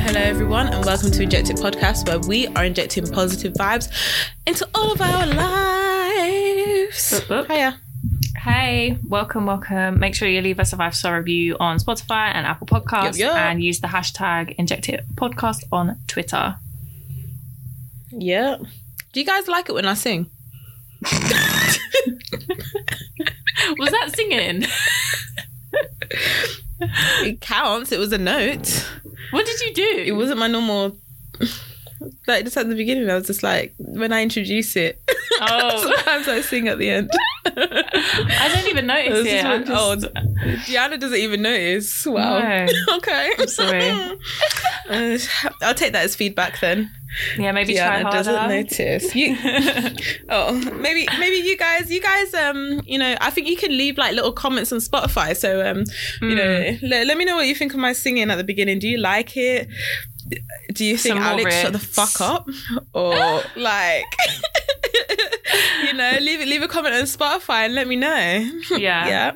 hello, everyone, and welcome to Inject It Podcast, where we are injecting positive vibes into all of our lives. Boop, boop. Hiya. Hey, welcome, welcome. Make sure you leave us a five star review on Spotify and Apple Podcasts Yup, yup. and use the hashtag Inject It Podcast on Twitter. Yeah. Do you guys like it when I sing? Was that singing? It counts. It was a note. What did you do? It wasn't my normal. Like just at the beginning, I was just like when I introduce it. Oh. Sometimes I sing at the end. I don't even notice it. just I one- oh, just- Diana doesn't even notice. Wow. No. okay. I'm sorry. Uh, I'll take that as feedback then. yeah, maybe Diana try doesn't harder. notice. You, oh, maybe maybe you guys, you guys, um, you know, I think you can leave like little comments on Spotify. So, um, you know, Mm. let, let me know what you think of my singing at the beginning. Do you like it? Do you think Alex shut the fuck up, or like, you know, leave it, leave a comment on Spotify and let me know. Yeah. yeah.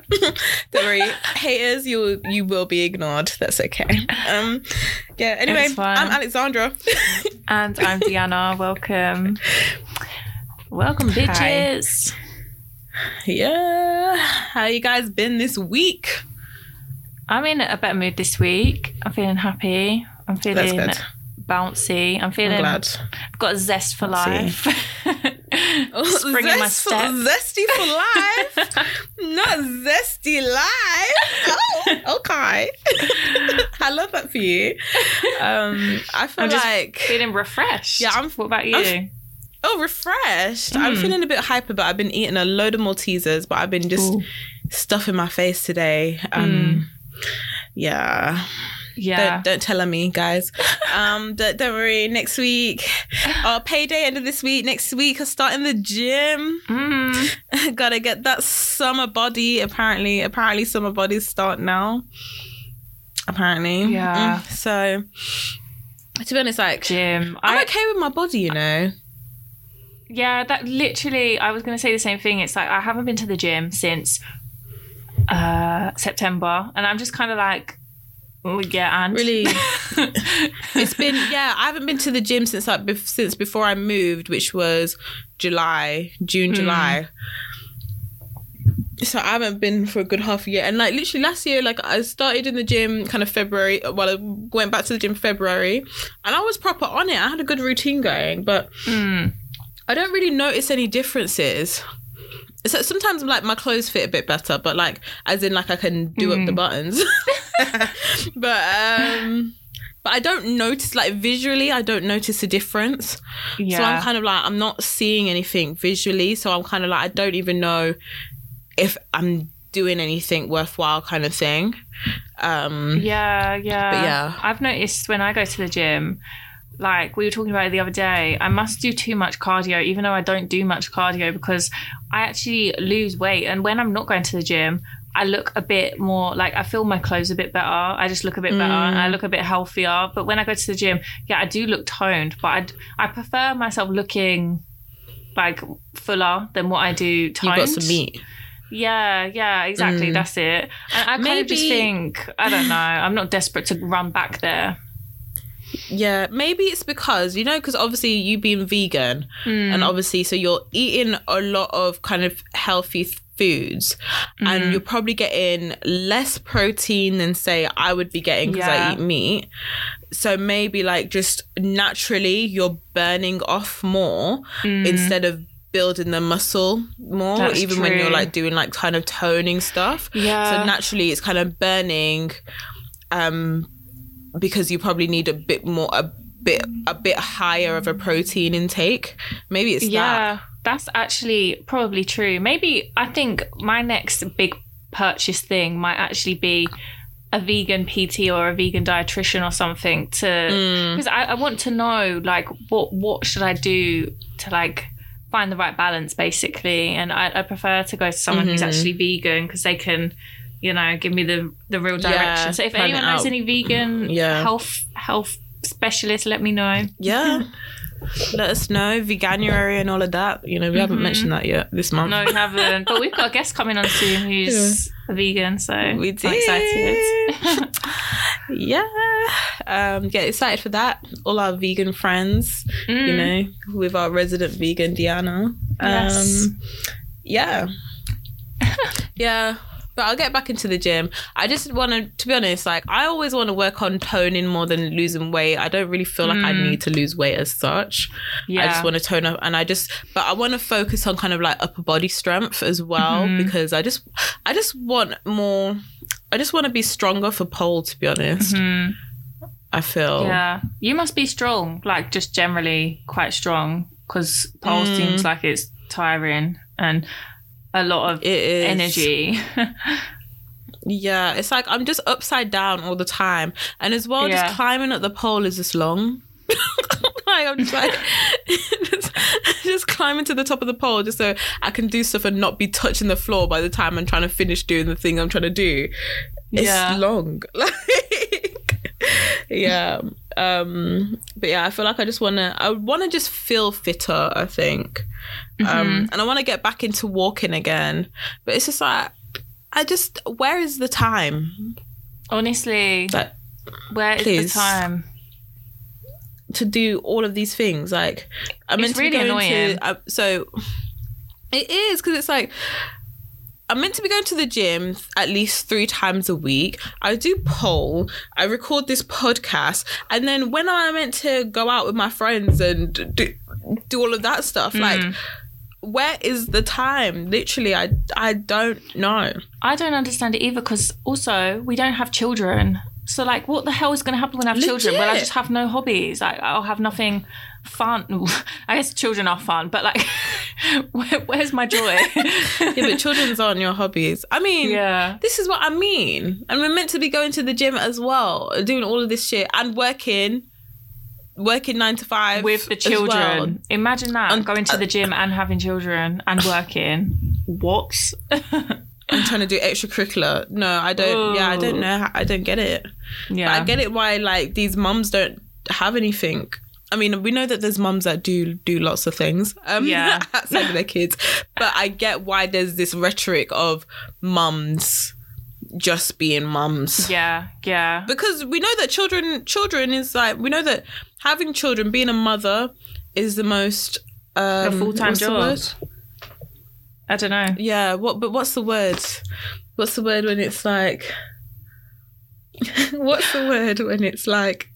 Don't worry, haters, you you will be ignored. That's okay. Um, yeah. Anyway, I'm Alexandra. And I'm Diana. Welcome. Welcome, bitches. Yeah. How you guys been this week? I'm in a better mood this week. I'm feeling happy. I'm feeling bouncy. I'm feeling I'm glad. I've got a zest for Bouncy. life. Spring in my Zest for- step. zesty for life. Not zesty life. Oh, okay. I love that for you. Um, I feel I'm just like feeling refreshed. Yeah, I'm- What about you? I'm- oh refreshed. I'm Mm. feeling a bit hyper, but I've been eating a load of Maltesers, but I've been just Ooh. stuffing my face today. Um, yeah. Yeah. Don't, don't tell on me, guys. Um, don't, don't worry. Next week, our payday end of this week. Next week, I start in the gym. Mm. Gotta get that summer body. Apparently, apparently, summer bodies start now. Apparently, Yeah. Mm, so, to be honest, like Gym. I'm I, okay with my body, you know. yeah, that literally. I was going to say the same thing. It's like I haven't been to the gym since uh September, and I'm just kind of like, oh, yeah, and Really, it's been yeah. I haven't been to the gym since like bef- since before I moved, which was July, June, Hmm. July. So I haven't been for a good half a year, and like literally last year, like I started in the gym kind of February. Well, I went back to the gym February, and I was proper on it. I had a good routine going, but Mm. I don't really notice any differences. So sometimes like my clothes fit a bit better, but like as in like I can do up the Mm. buttons. but um but I don't notice like visually I don't notice a difference. yeah. So I'm kind of like I'm not seeing anything visually, so I'm kind of like I don't even know if I'm doing anything worthwhile kind of thing. Um Yeah, yeah. But yeah. I've noticed when I go to the gym, like we were talking about it the other day, I must do too much cardio, even though I don't do much cardio because I actually lose weight. And when I'm not going to the gym, I look a bit more like I feel my clothes a bit better. I just look a bit better and I look a bit healthier. But when I go to the gym, yeah, I do look toned, but I I prefer myself looking like fuller than what I do toned. you've toned. got some meat. Yeah, yeah, exactly. Mm. That's it. And I kind of just Maybe- think, I don't know, I'm not desperate to run back there. Yeah, maybe it's because you know, because obviously you being vegan, Mm. and obviously, so you're eating a lot of kind of healthy th- foods, Mm-hmm. and you're probably getting less protein than say I would be getting because Yeah. I eat meat. So maybe like just naturally you're burning off more instead of building the muscle more, Mm. That's even when you're like doing like kind of toning stuff. Yeah. So naturally it's kind of burning um because you probably need a bit more a bit a bit higher of a protein intake. Maybe it's that. Yeah, that's actually probably true. Maybe I think my next big purchase thing might actually be a vegan PT or a vegan dietitian or something to Mm. because I, I want to know like what what should I do to like find the right balance basically and I, I prefer to go to someone who's Mhm. actually vegan because they can you know give me the the real Yeah, direction so if anyone knows any vegan Yeah. health health specialist let me know Yeah. Let us know Veganuary and all of that. You know, we haven't Mhm. mentioned that yet this month. no we haven't but we've got a guest coming on soon who's a vegan so We I'm excited yeah, um, get excited for that. All our vegan friends, you Mm. know, with our resident vegan Diana. Yes. Um, yeah, yeah. But I'll get back into the gym. I just want to, to be honest, like I always want to work on toning more than losing weight. I don't really feel like I Mm. need to lose weight as such. Yeah. I just want to tone up and I just but I want to focus on kind of like upper body strength as well Mhm. because I just I just want more I just want to be stronger for pole to be honest. Mhm. I feel Yeah. You must be strong, like just generally quite strong, because pole Mm. seems like it's tiring and a lot of energy. Yeah, it's like I'm just upside down all the time. And as well Yeah. just climbing up the pole is just long. like I'm just like just, just climbing to the top of the pole just so I can do stuff and not be touching the floor by the time I'm trying to finish doing the thing I'm trying to do. It's Yeah. long. Like yeah. Um but yeah, I feel like I just wanna I wanna just feel fitter, I think. Um and I wanna get back into walking again. But it's just like I just where is the time? Honestly, Like where is please. the time? to do all of these things. Like I'm meant It's to be going annoying. to. Uh, so it is because it's like I'm meant to be going to the gym at least three times a week. I do pole. I record this podcast, and then when I'm meant to go out with my friends and do do all of that stuff, like. Where is the time? Literally, I I don't know. I don't understand it either because also we don't have children. So like, what the hell is going to happen when I have children? Will I just have no hobbies? Like, I'll have nothing fun. I guess children are fun, but like, where, where's my joy? Yeah, but children's aren't your hobbies. I mean, yeah. This is what I mean. And we're meant to be going to the gym as well, doing all of this shit and working, working nine to five with the children. well. Imagine that And- going to the gym and having children and working. What? and trying to do extracurricular. No, I don't. Yeah, I don't know. How, I don't get it. yeah. But I get it why like these mums don't have anything. I mean, we know that there's mums that do do lots of things, um, Yeah. outside of their kids. But I get why there's this rhetoric of mums just being mums. Yeah, yeah. because we know that children children is like we know that having children being a mother is the most um, full-time job. word? I don't know. yeah what but what's the word what's the word when it's like what's the word when it's like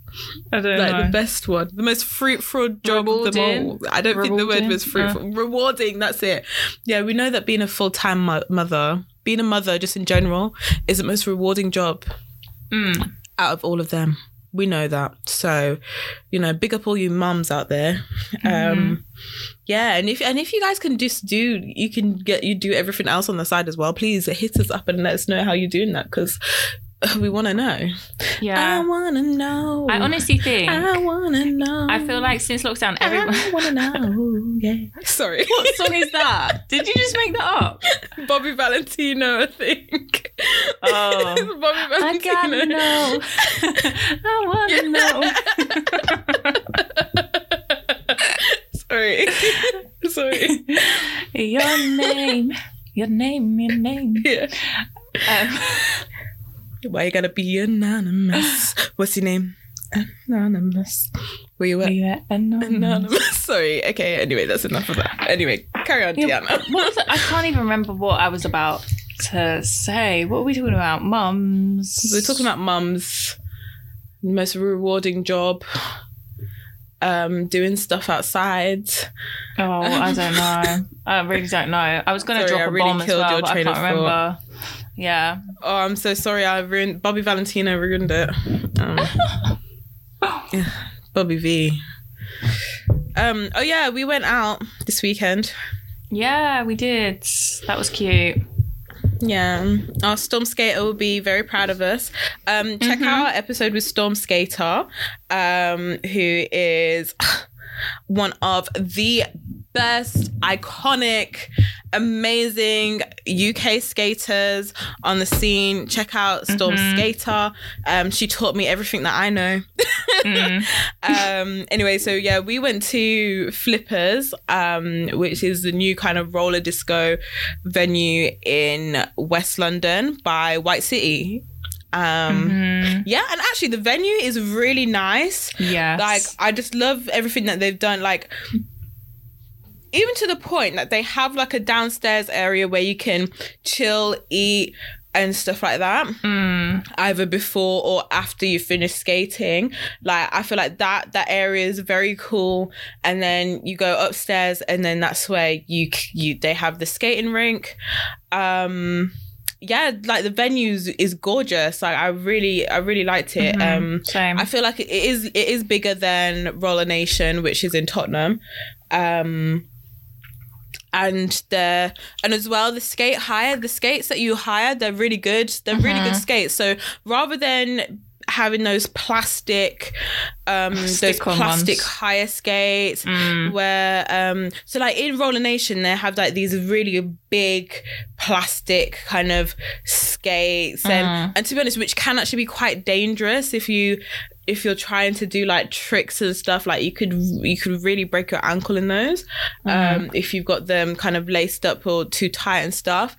I don't like know. the best one the most fruitful job of them all i don't think the word was fruitful rewarding that's it yeah we know that being a full-time mo- mother being a mother just in general is the most rewarding job Mm. out of all of them. We know that. So, you know, big up all you mums out there. Um yeah, and if and if you guys can just do you can get you do everything else on the side as well, please hit us up and let us know how you're doing that because we want to know. Yeah. I want to know. I honestly think I want to know. I feel like since lockdown, everyone. I want to know. Yeah. Sorry. what song is that? Did you just make that up? Bobby Valentino, I think. Oh. Bobby I Valentino. gotta know. I wanna know. Sorry. Sorry. your name, your name, your name. Yeah. Um, Why you gotta be anonymous? What's your name? Anonymous. Where you at? anonymous. Anonymous. Sorry. Okay. Anyway, that's enough of that. Anyway, carry on, Yeah, Diana. what was it? I can't even remember what I was about to say. What were we talking about? Mums. We're talking about mums. Most rewarding job. Um, doing stuff outside. Oh, I don't know. I really don't know. I was going to Sorry, drop I a really bomb as well, your but I can't remember. Yeah. Oh, I'm so sorry. I ruined Bobby Valentino ruined it. Um, yeah, Bobby V. Um. Oh yeah, we went out this weekend. Yeah, we did. That was cute. Yeah, our Storm Skater will be very proud of us. Um, check out our episode with Storm Skater, um, who is one of the best, iconic, amazing UK skaters on the scene. Check out Storm Skater. Um, she taught me everything that I know. um anyway so yeah we went to flippers um which is the new kind of roller disco venue in west london by white city Um, Mm-hmm. Yeah, and actually, the venue is really nice. Yeah, Like, I just love everything that they've done. Like, even to the point that they have like a downstairs area where you can chill, eat, and stuff like that. Either before or after you finish skating. Like, I feel like that that area is very cool. And then you go upstairs, and then that's where you you they have the skating rink. Um, yeah, like the venues is gorgeous. Like, I really I really liked it. Um, Same. I feel like it is it is bigger than Roller Nation, which is in Tottenham. Um and the and as well the skate hire the skates that you hire they're really good. They're really good skates. So rather than having those plastic um those plastic ones. hire skates where um so like in roller nation they have like these really big plastic kind of skates and and to be honest which can actually be quite dangerous if you if you're trying to do like tricks and stuff like you could you could really break your ankle in those um if you've got them kind of laced up or too tight and stuff.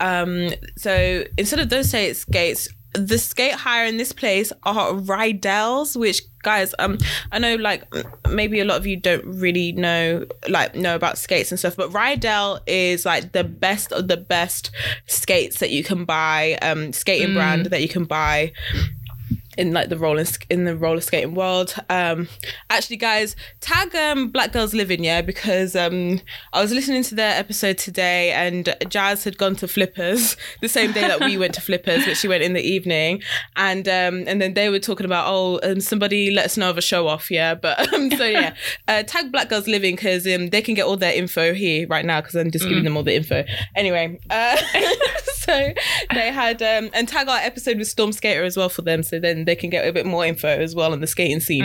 Um so instead of those skate skates the skate hire in this place are Riedell's, which guys, um, I know like maybe a lot of you don't really know like know about skates and stuff, but Rydell is like the best of the best skates that you can buy, um, skating brand that you can buy in like the roller in the roller skating world. Um, actually, guys, tag um Black Girls Living, yeah, because um I was listening to their episode today, and Jazz had gone to Flippers the same day that we went to Flippers, but she went in the evening, and um and then they were talking about oh, um, somebody let us know of a show off, yeah, but um so yeah, uh, tag Black Girls Living because um they can get all their info here right now because I'm just giving them all the info. Anyway, uh, so they had um and tag our episode with Storm Skater as well for them, so then they can get a bit more info as well on the skating scene.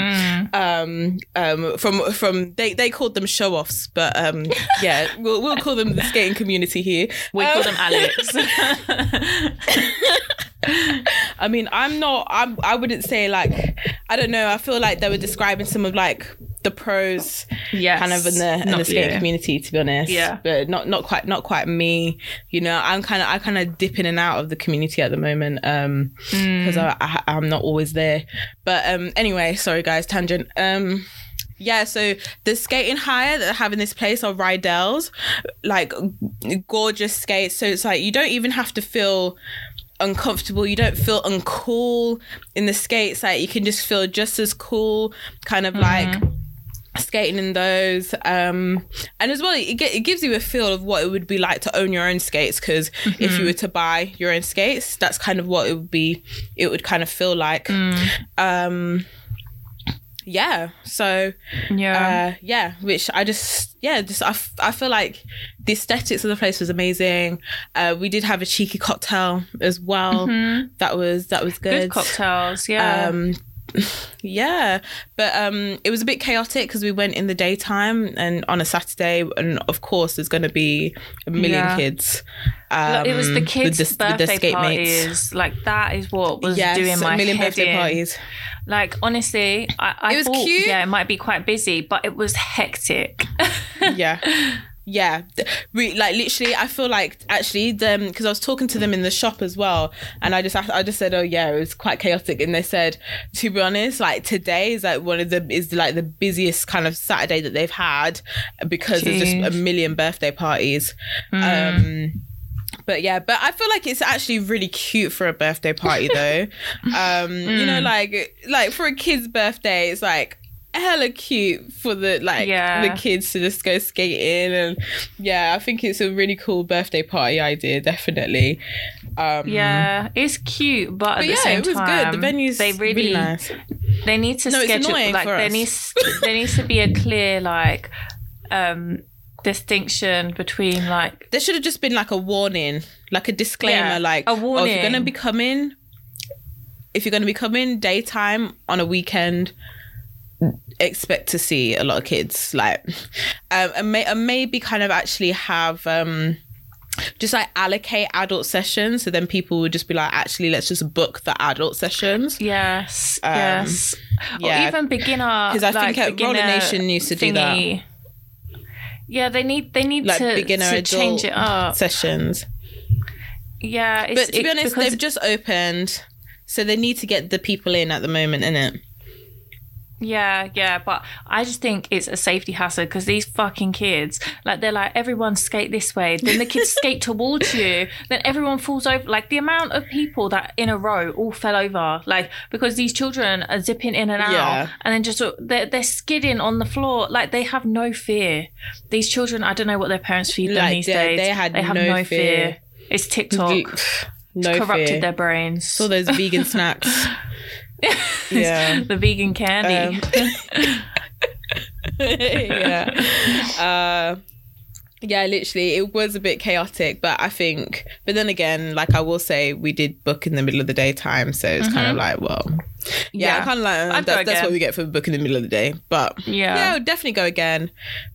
Um, um, from from they they called them show offs, but um, yeah, we'll we'll call them the skating community here. we Um, call them Alex. I mean, I'm not. I'm. I wouldn't say like. I don't know. I feel like they were describing some of like the pros, yeah, kind of in the in the skating you. community. To be honest, Yeah. but not not quite not quite me. You know, I'm kind of I kind of dip in and out of the community at the moment um because I, I I'm not always there. But um anyway, sorry guys, tangent. Um. Yeah, so the skating hire that I have in this place are Riedell's, like gorgeous skates. So it's like you don't even have to feel uncomfortable. You don't feel uncool in the skates. Like you can just feel just as cool, kind of like skating in those. Um, and as well, it, ge- it gives you a feel of what it would be like to own your own skates. Because if you were to buy your own skates, that's kind of what it would be. It would kind of feel like. Um, yeah. So Yeah. uh, yeah, which I just yeah, just I, f- I feel like the aesthetics of the place was amazing. Uh, we did have a cheeky cocktail as well. That was that was good. Good cocktails. Yeah. Um, yeah, but um, it was a bit chaotic because we went in the daytime and on a Saturday, and of course there's going to be a million Yeah. kids. Like, it was the um, kids' with the- with the birthday skate mates. parties. Like that is what was Yes, doing my a million head birthday in. parties. Like honestly, I, I It was thought, cute. Yeah, it might be quite busy, but it was hectic. yeah yeah we like literally i feel like actually them because i was talking to them in the shop as well and i just i just said oh yeah it was quite chaotic and they said to be honest like today is like one of the is like the busiest kind of saturday that they've had because there's just a million birthday parties. Um but yeah, but I feel like it's actually really cute for a birthday party though. um, you know, like like for a kid's birthday, it's like hella cute for the like Yeah. the kids to just go skating and yeah, I think it's a really cool birthday party idea, definitely. Um yeah, it's cute, but at but the yeah, same it was time, good. The venue's they really, really nice. they need to No, schedule annoying like for there us. needs there needs to be a clear like um distinction between like There should have just been like a warning, like a disclaimer, Yeah, like a oh, if you're gonna be coming, if you're gonna be coming daytime on a weekend, expect to see a lot of kids. Like, um, and, may, and maybe kind of actually have um, just like allocate adult sessions, so then people would just be like, actually, let's just book the adult sessions. yes yes Um, yeah. or even beginner 'Cause I like, think at Roller Nation used to do that. yeah they need they need Like to, beginner to adult change it up sessions. yeah it's, But to be honest, they've just opened. So they need to get the people in at the moment, innit? Yeah, yeah, but I just think it's a safety hazard because these fucking kids, like, they're like, everyone skate this way, then the kids skate towards you, then everyone falls over. Like, the amount of people that in a row all fell over, like, because these children are zipping in and out, Yeah. and then just they're, they're skidding on the floor. Like, they have no fear. These children, I don't know what their parents feed them Like, these they- days. they had have no no, fear. fear. It's TikTok. No corrupted fear. their brains. All those vegan snacks. yeah. the vegan candy. Um, yeah. Uh, yeah, literally, it was a bit chaotic, but I think, but then again, like I will say, we did book in the middle of the daytime, so it's kind of like, well, yeah, Yeah. kind of like uh, I'd that's, what we get for booking in the middle of the day. But Yeah. yeah, I would definitely go again.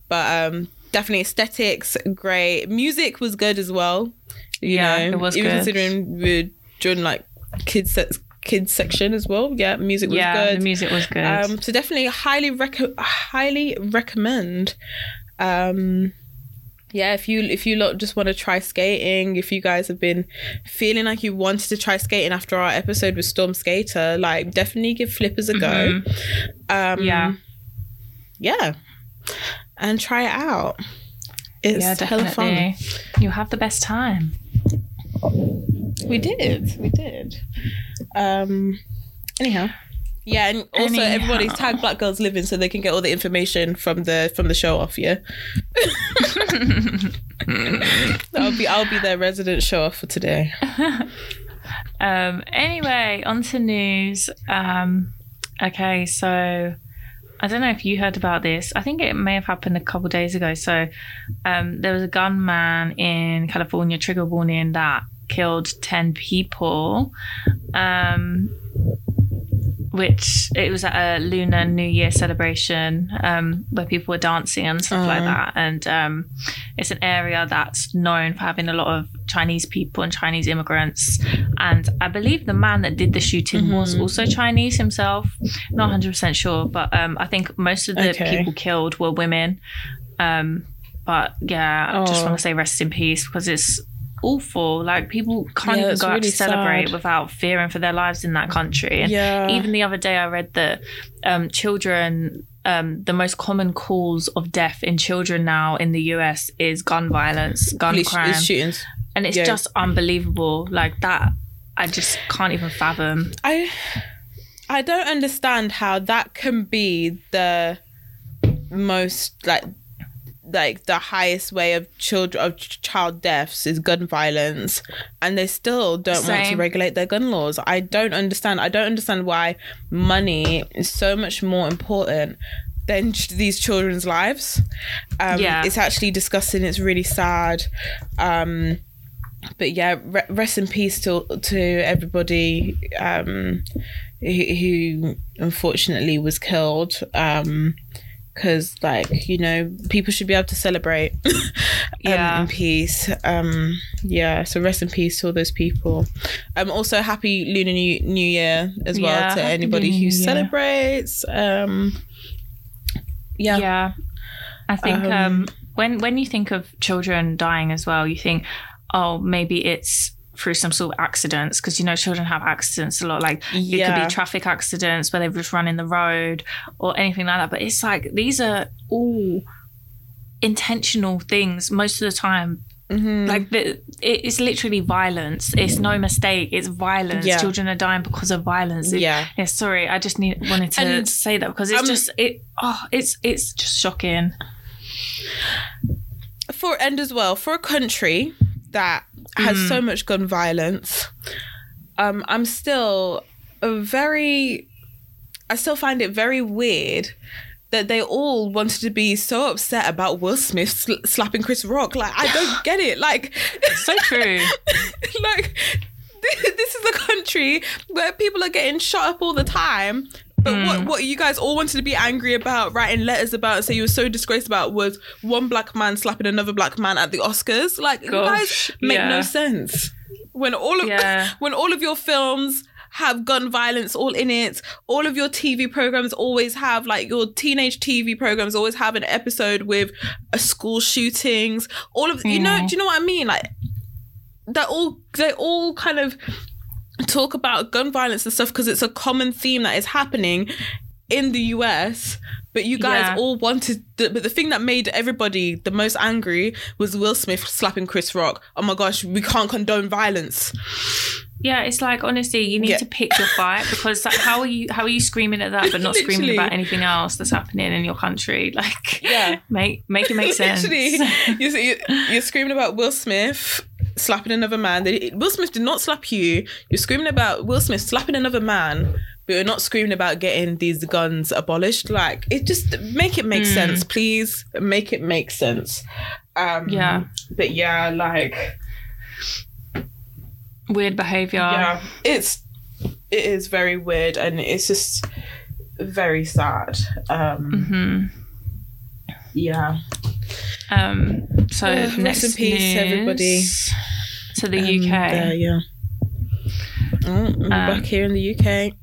But um, definitely aesthetics, great. Music was good as well. You Yeah, know, it was even good. considering we're doing like kids se- kids section as well. Yeah, music was yeah, good. the music was good. Um, so definitely highly rec- highly recommend. Um, yeah, if you if you lot just want to try skating, if you guys have been feeling like you wanted to try skating after our episode with Storm Skater, like definitely give flippers a go. Um, yeah. yeah, and try it out. It's yeah, hella fun. definitely. You'll have the best time. We did. We did. Um anyhow. Yeah, and also Anyhow. everybody's tag Black Girls Living so they can get all the information from the from the show off, yeah. I'll be I'll be their resident show off for today. Um, anyway, on to news. Um, okay, so I don't know if you heard about this. I think it may have happened a couple days ago. So um, there was a gunman in California, trigger warning, that killed 10 people. Um, which it was at a Lunar New Year celebration um, where people were dancing and stuff like Oh. that. And um, it's an area that's known for having a lot of Chinese people and Chinese immigrants. And I believe the man that did the shooting was Mm-hmm. also Chinese himself. Not 100% sure, but um, I think most of the Okay. people killed were women. Um, but yeah, I just Oh. want to say rest in peace because it's awful. Like people can't Yeah, even go out to celebrate sad. without fearing for their lives in that country. And Yeah. even the other day, I read that um, children. Um, the most common cause of death in children now in the US is gun violence, gun Police crime, shootings. and it's yeah. just unbelievable. Like that, I just can't even fathom. I I don't understand how that can be the most like like the highest way of children of ch- child deaths is gun violence. And they still don't want to regulate their gun laws. I don't understand i don't understand why money is so much more important than ch- these children's lives. Um Yeah. it's actually disgusting it's really sad. Um but yeah, re- rest in peace to to everybody um, who, who unfortunately was killed. Because like you know, people should be able to celebrate um, Yeah. in peace. Um, yeah, so rest in peace to all those people. Um, also happy Lunar New, New Year as well Yeah, to anybody who celebrates. Um, yeah, Yeah. I think Um, um, when when you think of children dying as well, you think, oh, maybe it's through some sort of accidents because you know children have accidents a lot. Like it could be traffic accidents where they've just run in the road or anything like that. But it's like these are all intentional things most of the time. Mhm. Like the, it- it's literally violence. It's no mistake. It's violence. Yeah. Children are dying because of violence. It- yeah. yeah, sorry. I just need wanted to And, say that because it's um, just it. Oh, it's it's just shocking. for and as well for a country that has Mm. so much gun violence um i'm still a very i still find it very weird that they all wanted to be so upset about will smith sl- slapping chris rock like i don't get it like it's So true. like this is a country where people are getting shot up all the time but Mm. what what you guys all wanted to be angry about, writing letters about, and say you were so disgraced about was one black man slapping another black man at the Oscars. Like you guys make no sense. When all of Yeah. when all of your films have gun violence all in it, all of your TV programs always have like your teenage TV programs always have an episode with a school shootings. All of you know, Mm. do you know what I mean? Like they're all they all kind of talk about gun violence and stuff because it's a common theme that is happening in the US. But you guys Yeah. all wanted, the, but the thing that made everybody the most angry was Will Smith slapping Chris Rock. Oh my gosh, we can't condone violence. Yeah, it's like honestly, you need Yeah. to pick your fight because like, how are you how are you screaming at that but not screaming about anything else that's happening in your country? Like, Yeah. make make it make sense. Literally, you're, you're screaming about Will Smith slapping another man. They- Will Smith did not slap you. You're screaming about Will Smith slapping another man, but you're not screaming about getting these guns abolished. Like, it just make it make sense, please. Make it make sense. Um, Yeah. But yeah, like, Weird behavior. yeah, it's it is very weird, and it's just very sad. Um, Yeah. Um. So Oh, rest next in peace, news everybody. To the Um, UK. there, yeah. Oh, we're back here in the UK.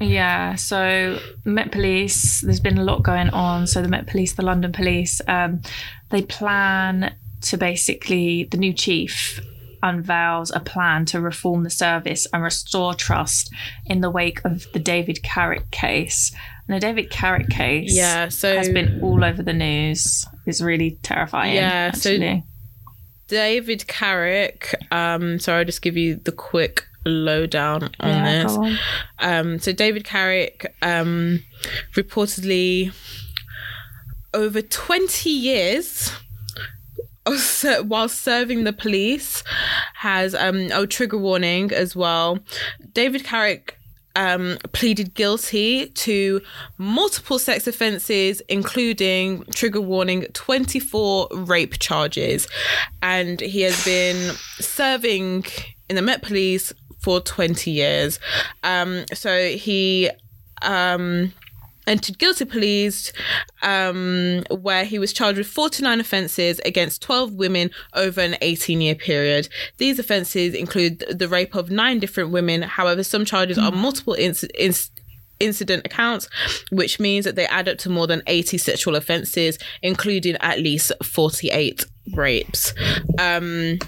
Yeah, so Met Police, there's been a lot going on. So the Met Police, the London Police, um, they plan to basically, the new chief unveils a plan to reform the service and restore trust in the wake of the David Carrick case. And the David Carrick case Yeah, so has been all over the news. It's really terrifying. Yeah, so- David Carrick. Um, so I'll just give you the quick lowdown on yeah, this. on. Um, so David Carrick, um, reportedly over 20 years while serving the police has um oh trigger warning as well. David Carrick um, pleaded guilty to multiple sex offences, including trigger warning 24 rape charges. And he has been serving in the Met Police for 20 years. Um, so he um, entered guilty pleas um, where he was charged with 49 offences against 12 women over an 18 year period. These offences include the rape of nine different women. However, some charges are multiple inc- incident accounts, which means that they add up to more than 80 sexual offences, including at least 48 rapes. Um,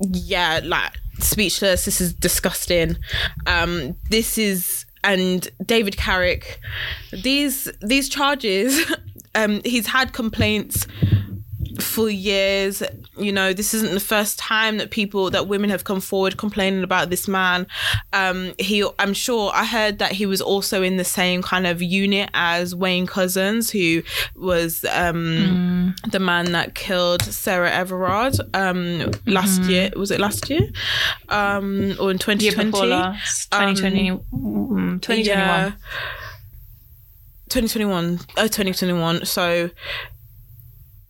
yeah, like speechless. This is disgusting. Um, this is and David Carrick. These these charges. Um, he's had complaints for years. You know, this isn't the first time that people that women have come forward complaining about this man. Um, he, I'm sure, I heard that he was also in the same kind of unit as Wayne Couzens, who was um, the man that killed Sarah Everard um, last year. Was it last year? Um, or in Year 2020? 2020, mm, 2021. Yeah. 2021 uh, 2021 so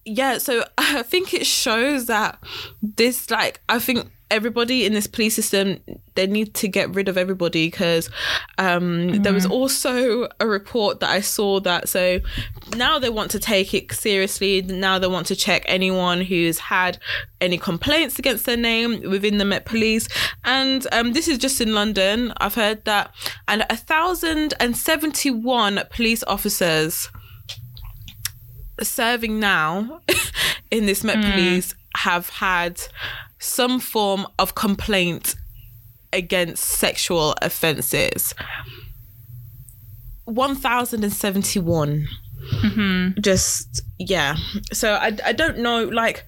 yeah so i think it shows that this like i think everybody in this police system they need to get rid of everybody because um there was also a report that i saw that so now they want to take it seriously. Now they want to check anyone who's had any complaints against their name within the met police. And um this is just in london. I've heard that and a thousand and 71 police officers serving now in this Met Police have had some form of complaint against sexual offences. 1,071. Just, yeah. So I, I don't know, like,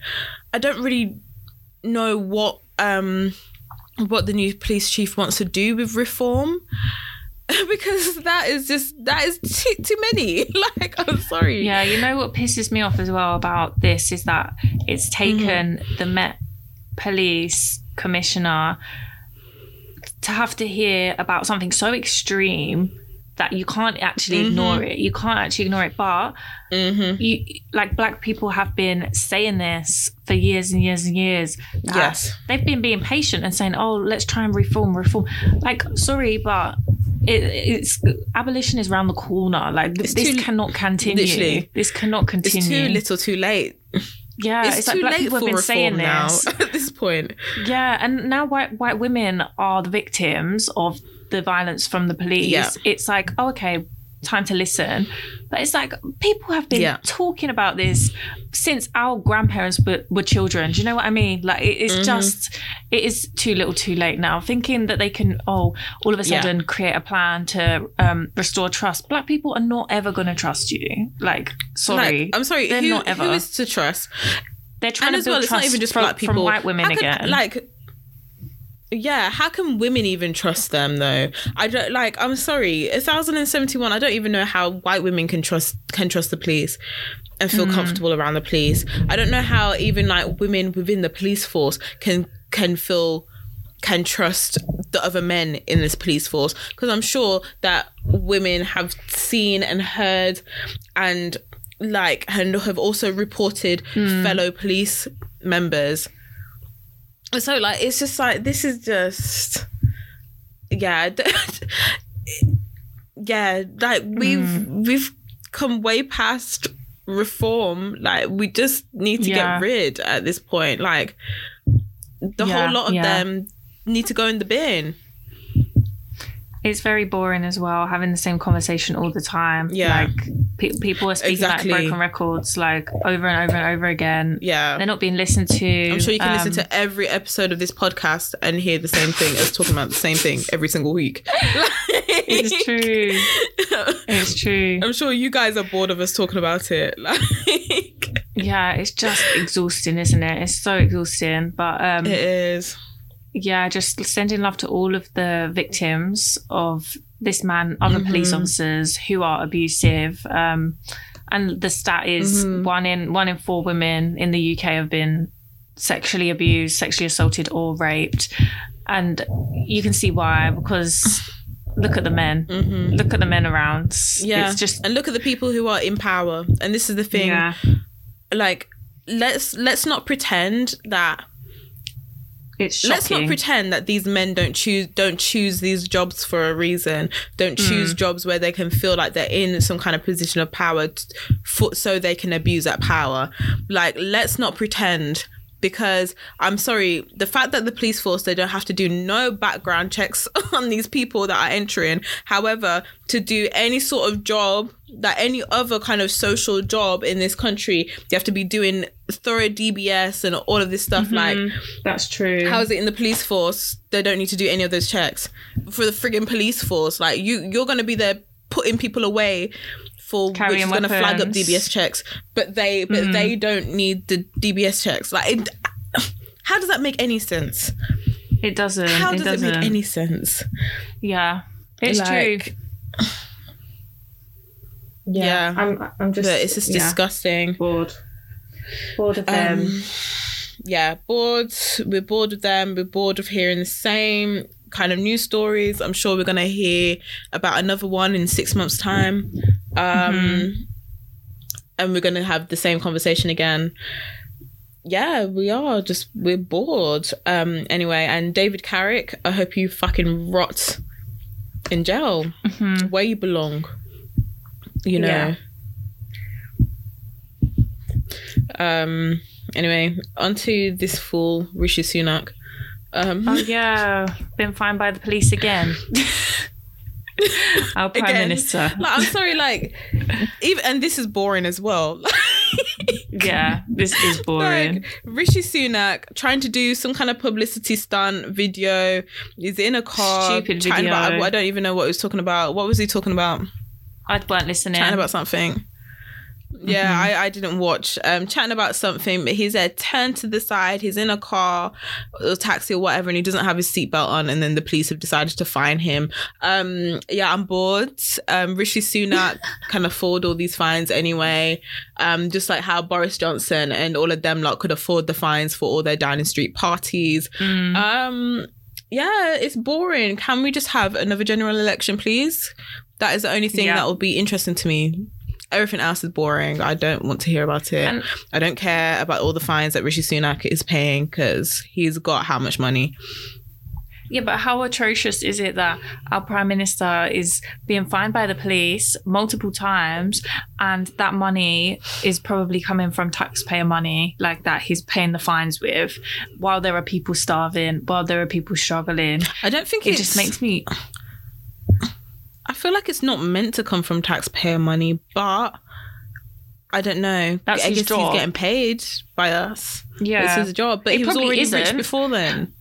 I don't really know what um what the new police chief wants to do with reform because that is just that is too, too many like i'm sorry Yeah, you know what pisses me off as well about this is that it's mm-hmm. taken the Met Police Commissioner to have to hear about something so extreme that you can't actually mm-hmm. ignore it. You can't actually ignore it. But mm-hmm. you like black people have been saying this for years and years and years. Yes. They've been being patient and saying, Oh, let's try and reform, reform. Like, sorry, but it, it's abolition is around the corner. Like this too- cannot continue. literally. This cannot it's continue. too little too late Yeah, it's, it's, too like late people for have been saying reform now this. at this point Yeah, and now white white women are the victims of the violence from the police. Yeah. It's like, oh, okay, time to listen. But it's like people have been Yeah. talking about this since our grandparents were, were children. Do you know what I mean? Like it- Mm-hmm. it's just it is too little too late now. Thinking that they can, oh, all of a Yeah. sudden create a plan to um, restore trust. Black people are not ever going to trust you. Like, sorry. Like, I'm sorry. They're who, not ever. who is to trust? They're trying and to build well, it's trust not even just from, black people. from white women can- again. Like, yeah, how can women even trust them though? I don't like. I'm sorry, 1071. I don't even know how white women can trust can trust the police and feel mm. comfortable around the police. I don't know how even like women within the police force can can feel can trust the other men in this police force because I'm sure that women have seen and heard and like and have also reported mm. fellow police members. So like it's just like this is just yeah yeah like we've mm. we've come way past reform like we just need to Yeah. get rid at this point like the Yeah, whole lot of yeah. them need to go in the bin it's very boring as well, having the same conversation all the time. Yeah. Like, pe- people are speaking Exactly. like broken records, like, over and over and over again. yeah They're not being listened to. I'm sure you can listen Um, to every episode of this podcast and hear the same thing as talking about the same thing every single week. It's true. It's true. I'm sure you guys are bored of us talking about it. Like Yeah, it's just exhausting, isn't it? It's so exhausting. But um, it is. yeah, just sending love to all of the victims of this man, other police Mm-hmm. officers who are abusive. Um, and the stat is Mm-hmm. one in one in four women in the UK have been sexually abused, sexually assaulted, or raped. And you can see why because look at the men, look at the men around. Mm-hmm. Yeah. it's just and look at the people who are in power. And this is the thing. yeah, Like let's let's not pretend that it's shocking. let's not pretend that these men don't choose don't choose these jobs for a reason. Don't choose mm. jobs where they can feel like they're in some kind of position of power t- for, so they can abuse that power. Like let's not pretend because i'm sorry the fact that the police force they don't have to do no background checks on these people that are entering. However to do any sort of job that any other kind of social job in this country you have to be doing thorough dbs and all of this stuff mm-hmm. like That's true. how is it in the police force? They don't need to do any of those checks for the frigging police force. Like you, you're gonna be there putting people away for which Carrying is gonna flag up. DBS checks, but they, but mm. they don't need the DBS checks. Like, it, how does that make any sense? it doesn't. How it does doesn't. it make any sense? yeah, it's Like, true. Yeah, I'm. I'm just. but it's just disgusting. bored. Bored of them. Um, yeah, bored. We're bored of them. We're bored of hearing the same kind of news stories. I'm sure we're gonna hear about another one in six months' time, um, and we're gonna have the same conversation again. Yeah, we are just we're bored. Um, anyway, and David Carrick, I hope you fucking rot in jail where you belong. You know. Yeah. Um. Anyway, onto this fool Rishi Sunak. Um, Oh yeah, been fined by the police again. Our prime again. minister. Like, I'm sorry, like even and this is boring as well. Yeah, this is boring. like Rishi Sunak trying to do some kind of publicity stunt video. He's in a car Stupid chatting about. video. I don't even know what he was talking about. What was he talking about? I weren't listening. chatting about something. Yeah, Mm-hmm. I, I didn't watch. Um, chatting about something, but he's there, turned to the side. He's in a car, or taxi, or whatever, and he doesn't have his seatbelt on. And then the police have decided to fine him. Um, yeah, I'm bored. Um, Rishi Sunak can afford all these fines anyway. Um, just like how Boris Johnson and all of them lot could afford the fines for all their Downing Street parties. Mm. Um, yeah, it's boring. Can we just have another general election, please? That is the only thing Yeah. that will be interesting to me. Everything else is boring. I don't want to hear about it. And- I don't care about all the fines that Rishi Sunak is paying because he's got how much money. Yeah, but how atrocious is it that our prime minister is being fined by the police multiple times, and that money is probably coming from taxpayer money, like that he's paying the fines with, while there are people starving, while there are people struggling. I don't think It just makes me. I feel like it's not meant to come from taxpayer money, but I don't know. That's I his guess job. he's getting paid by us. Yeah. It's his job, but It he was already rich isn't. before then.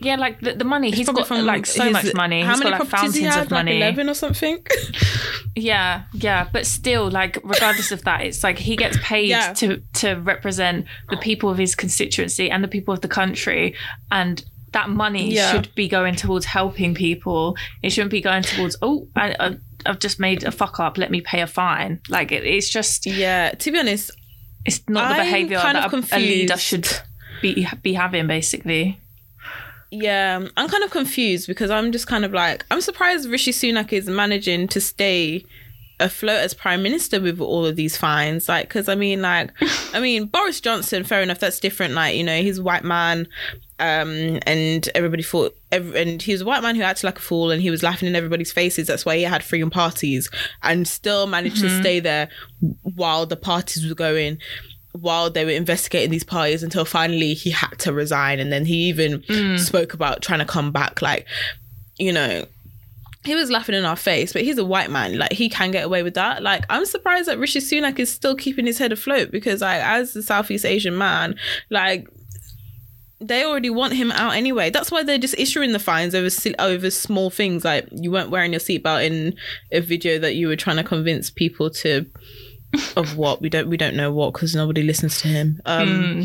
Yeah, like the, the money. he's got from like so his- much money. How He's many got like properties he of Like eleven or something. Yeah, yeah, but still, like, regardless of that, it's like he gets paid Yeah. to to represent the people of his constituency and the people of the country, and that money Yeah. should be going towards helping people. It shouldn't be going towards oh, I, I've just made a fuck up. Let me pay a fine. Like, it, it's just yeah. To be honest, it's not the I'm behavior that a, a leader should be be having. Basically, Yeah, I'm kind of confused because I'm just kind of like I'm surprised Rishi Sunak is managing to stay afloat as prime minister with all of these fines. Like, because I mean, like, I mean Boris Johnson, fair enough, that's different. Like, you know, he's a white man, um, and everybody thought, ev- and he was a white man who acted like a fool, and he was laughing in everybody's faces. That's why he had freedom parties, and still managed to stay there while the parties were going while they were investigating these parties until finally he had to resign and then he even spoke about trying to come back like you know he was laughing in our face but he's a white man like he can get away with that like i'm surprised that rishi sunak is still keeping his head afloat because like as a southeast asian man like they already want him out anyway. That's why they're just issuing the fines over over small things like you weren't wearing your seatbelt in a video that you were trying to convince people to of what we don't we don't know what because nobody listens to him. Um,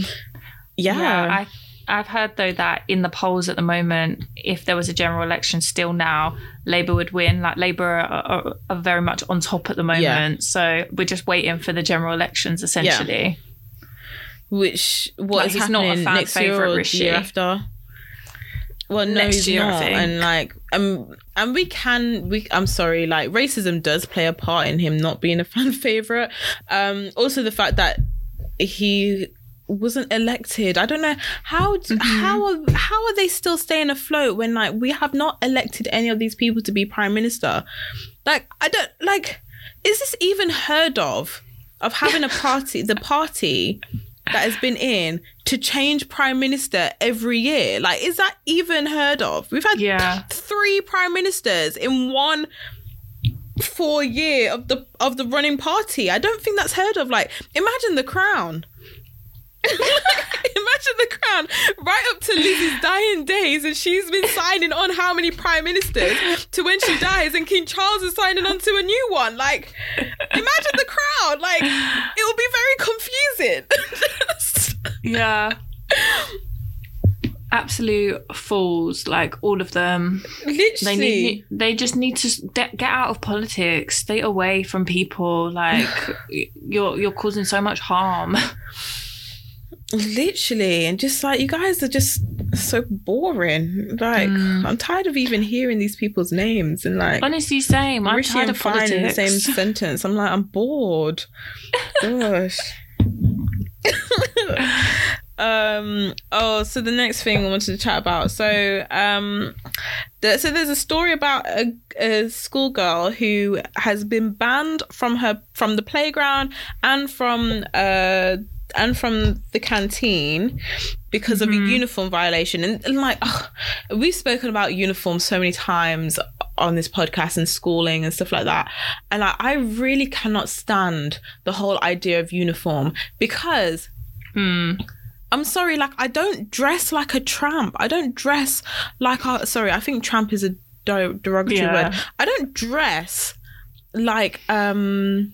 yeah, yeah. I I've heard though that in the polls at the moment, if there was a general election still now, Labour would win. Like Labour are, are, are very much on top at the moment, Yeah. so we're just waiting for the general elections essentially. which what Like, is he's not a happening fan next year favourite, or the year after? Well, no, Next he's year, not. And like, um, and we can, we. I'm sorry, like racism does play a part in him not being a fan favorite. Um, also the fact that he wasn't elected. I don't know how Mm-hmm. how are how are they still staying afloat when like we have not elected any of these people to be prime minister. Like I don't like. Is this even heard of? Of having a party, the party that has been in to change prime minister every year. Like, is that even heard of? We've had Yeah. three prime ministers in one four year of the of the running party. I don't think that's heard of. Like, imagine the crown. imagine the crown right up to Lizzie's dying days, and she's been signing on how many prime ministers to when she dies, and King Charles is signing on to a new one. Like, imagine the crowd. Like, it will be very confusing. Yeah. Absolute fools, like all of them. Literally. They need. They just need to get out of politics. Stay away from people. Like you're you're causing so much harm. literally and just like you guys are just so boring. Like Mm. i'm tired of even hearing these people's names and like Honestly, same. I'm Rishi tired of Fine in the same sentence. I'm like i'm bored. Gosh. Um oh so the next thing i wanted to chat about. So um the, so there's a story about a, a schoolgirl who has been banned from her from the playground and from uh and from the canteen because of a uniform violation and, and like ugh, we've spoken about uniforms so many times on this podcast and schooling and stuff like that and like, i really cannot stand the whole idea of uniform because Hmm. I'm sorry, like I don't dress like a tramp. I don't dress like a sorry, I think tramp is a derogatory Yeah. word. I don't dress like um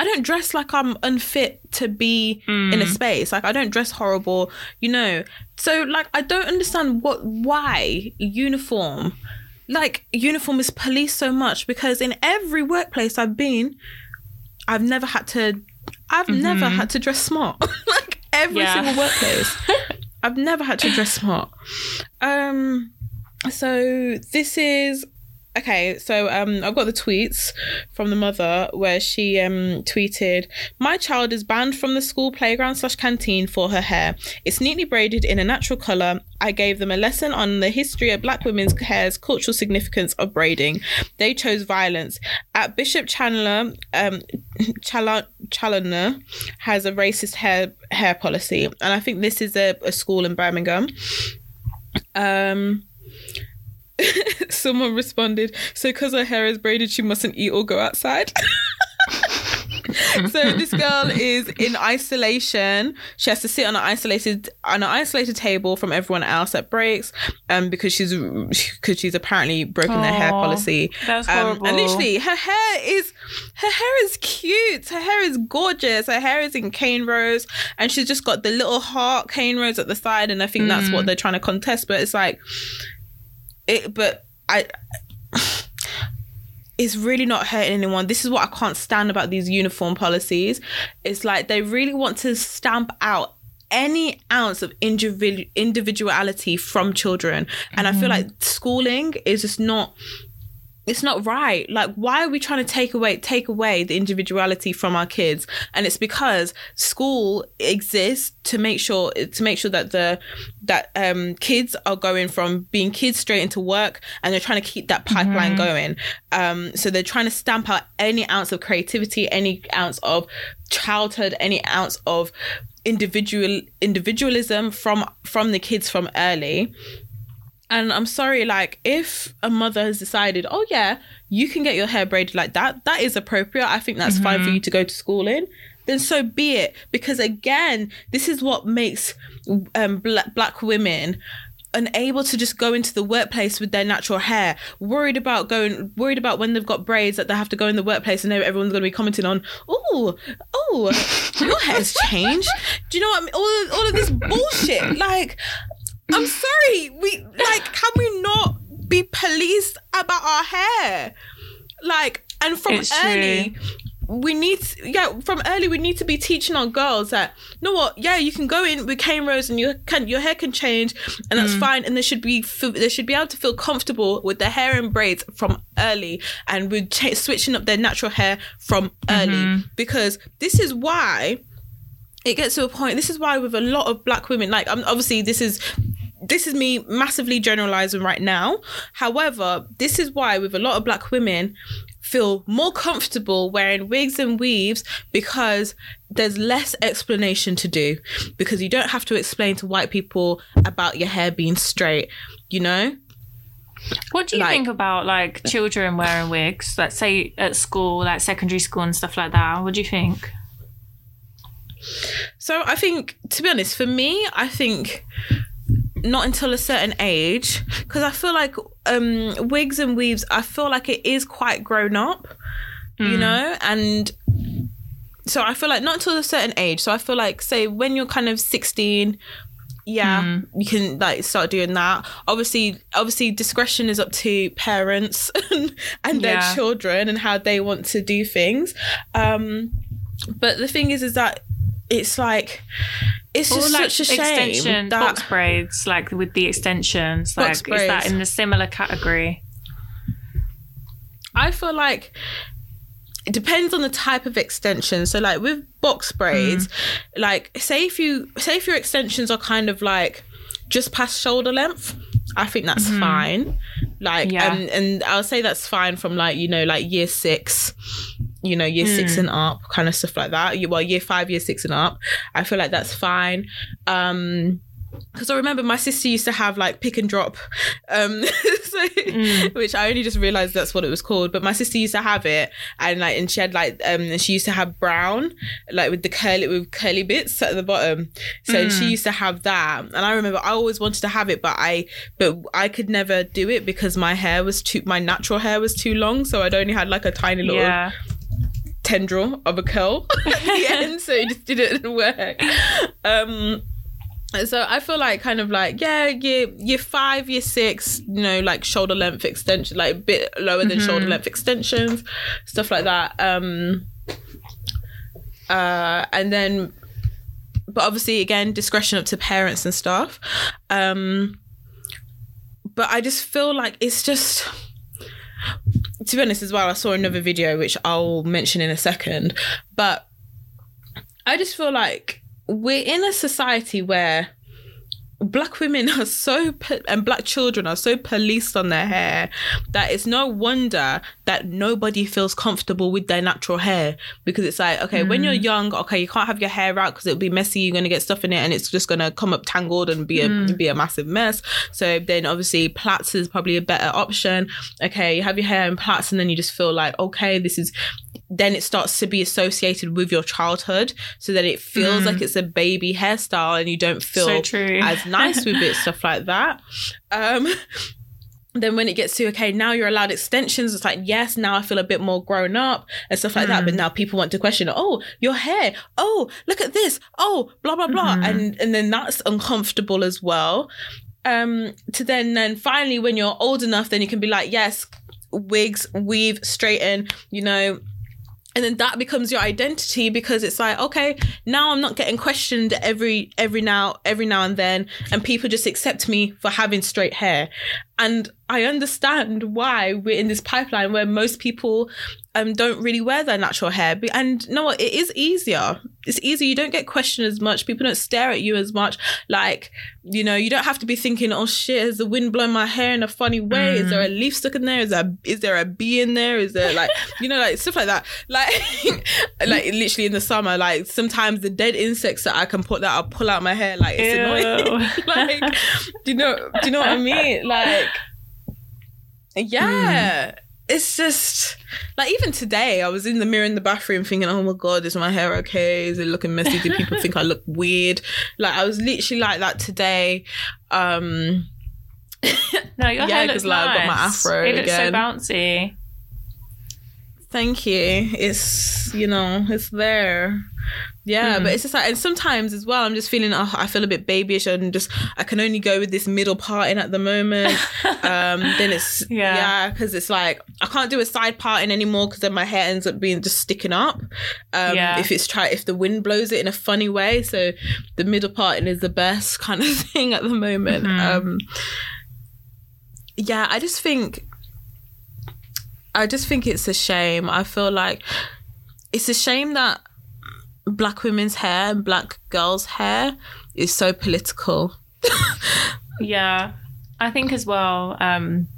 I don't dress like I'm unfit to be in a space. Like I don't dress horrible, you know. So like I don't understand what why uniform like uniform is policed so much because in every workplace I've been I've never had to I've never had to dress smart. like every Yeah. single workplace. I've never had to dress smart. Um so this is okay, so um I've got the tweets from the mother where she um tweeted, My child is banned from the school playground slash canteen for her hair. It's neatly braided in a natural colour. I gave them a lesson on the history of black women's hair's cultural significance of braiding. They chose violence. At Bishop Challoner, um has a racist hair hair policy. And I think this is a, a school in Birmingham. Um someone responded, so because her hair is braided, she mustn't eat or go outside. so this girl is in isolation. She has to sit on an isolated on an isolated table from everyone else at breaks, um, because she's because she's apparently broken their hair policy. that's Um, horrible. and literally, her hair is her hair is cute. Her hair is gorgeous. Her hair is in cane rows, and she's just got the little heart cane rows at the side. And I think that's Mm. what they're trying to contest. But it's like, it. But I. It's really not hurting anyone. This is what I can't stand about these uniform policies. It's like they really want to stamp out any ounce of individual individuality from children, and I feel mm-hmm. like schooling is just not it's not right. Like why are we trying to take away take away the individuality from our kids? And it's because school exists to make sure to make sure that the that um kids are going from being kids straight into work and they're trying to keep that pipeline going. Um so they're trying to stamp out any ounce of creativity any ounce of childhood any ounce of individual individualism from from the kids from early and I'm sorry, like if a mother has decided, oh yeah, you can get your hair braided like that, that is appropriate. I think that's fine for you to go to school in. Then so be it. Because again, this is what makes um, black, black women unable to just go into the workplace with their natural hair, worried about going, worried about when they've got braids that they have to go in the workplace and everyone's going to be commenting on, oh, oh, your hair's changed. Do you know what I mean? All of, all of this bullshit. Like, I'm sorry. We like, can we not be policed about our hair? Like, and from It's early, we need, yeah, from early we need to be teaching our girls that, you know what? Yeah, you can go in with cane rows and you can your hair can change, and that's fine. And they should be they should be able to feel comfortable with their hair and braids from early, and with cha- switching up their natural hair from early because this is why it gets to a point this is why with a lot of black women like um, obviously this is this is me massively generalizing right now however this is why with a lot of black women feel more comfortable wearing wigs and weaves because there's less explanation to do because you don't have to explain to white people about your hair being straight you know What do you Like- think about like children wearing wigs? Let's say at school, like secondary school and stuff like that. What do you think? So I think, to be honest, for me, I think not until a certain age, because I feel like um, wigs and weaves, I feel like it is quite grown up, you know, and so I feel like not until a certain age. So I feel like, say, when you're kind of sixteen. Yeah, you can like start doing that. Obviously, obviously, discretion is up to parents and their Yeah. children and how they want to do things. Um, but the thing is, is that it's like it's just like such a shame extension that box braids, like with the extensions. Like is that in the similar category? I feel like it depends on the type of extension. So like with box braids, hmm. like say if you say if your extensions are kind of like just past shoulder length, I think that's mm-hmm. fine. Like Yeah. and and I'll say that's fine from like, you know, like year six, you know, year six and up, kind of stuff like that. Well, year five, year six and up. I feel like that's fine. Um because I remember my sister used to have like pick and drop, um, so, which I only just realized that's what it was called. But my sister used to have it, and like, and she had like, um, and she used to have brown, like with the curly with curly bits at the bottom. So she used to have that, and I remember I always wanted to have it, but I, but I could never do it because my hair was too, my natural hair was too long, so I'd only had like a tiny little Yeah. Tendril of a curl at the end, so it just didn't work. Um, so I feel like kind of like yeah, year year five, year six, you know, like shoulder length extension, like a bit lower than shoulder length extensions, stuff like that. Um, uh, and then, but obviously, again, discretion up to parents and stuff. Um, but I just feel like it's just to be honest as well, I saw another video which I'll mention in a second, but I just feel like we're in a society where black women are so and black children are so policed on their hair that it's no wonder that nobody feels comfortable with their natural hair. Because it's like okay when you're mm. young okay you can't have your hair out because it'll be messy you're going to get stuff in it and it's just going to come up tangled and be a mm. be a massive mess. So then obviously plaits is probably a better option. Okay you have your hair in plaits and then you just feel like okay this is then it starts to be associated with your childhood so that it feels like mm. it's a baby hairstyle and you don't feel So true. as nice with it stuff like that. Um then when it gets to okay now you're allowed extensions it's like yes now i feel a bit more grown up and stuff like that. But now people want to question oh your hair. Oh look at this. Oh blah blah blah. And and then that's uncomfortable as well. Um to then then finally when you're old enough then you can be like yes wigs weave straighten you know and then that becomes your identity because it's like okay now i'm not getting questioned every every now every now and then. And people just accept me for having straight hair. And i understand why we're in this pipeline where most people um don't really wear their natural hair. And you know what? It is easier. It's easier. You don't get questioned as much. People don't stare at you as much. Like you know you don't have to be thinking oh shit has the wind blown my hair in a funny way? Is there a leaf stuck in there? Is there is there a bee in there? Is there like you know like stuff like that. Like like literally in the summer like sometimes the dead insects that i can put that i'll pull out my hair like it's annoying. Like do you know do you know what i mean? Like yeah it's just like even today i was in the mirror in the bathroom thinking oh my god is my hair okay is it looking messy do people think i look weird like i was literally like that today um No, your Yeah, hair looks like, I've got my nice. afro It looks again. so bouncy. Thank you. It's you know, it's there. Yeah, but it's just like, and sometimes as well, I'm just feeling, oh, I feel a bit babyish, and just I can only go with this middle part in at the moment. um, then it's Yeah. yeah, because it's like I can't do a side parting anymore because then my hair ends up being just sticking up. Um, Yeah. if it's try if the wind blows it in a funny way, so the middle parting is the best kind of thing at the moment. Um, yeah, I just think I just think it's a shame. I feel like it's a shame that black women's hair and black girls' hair is so political. Yeah, I think as well. Um,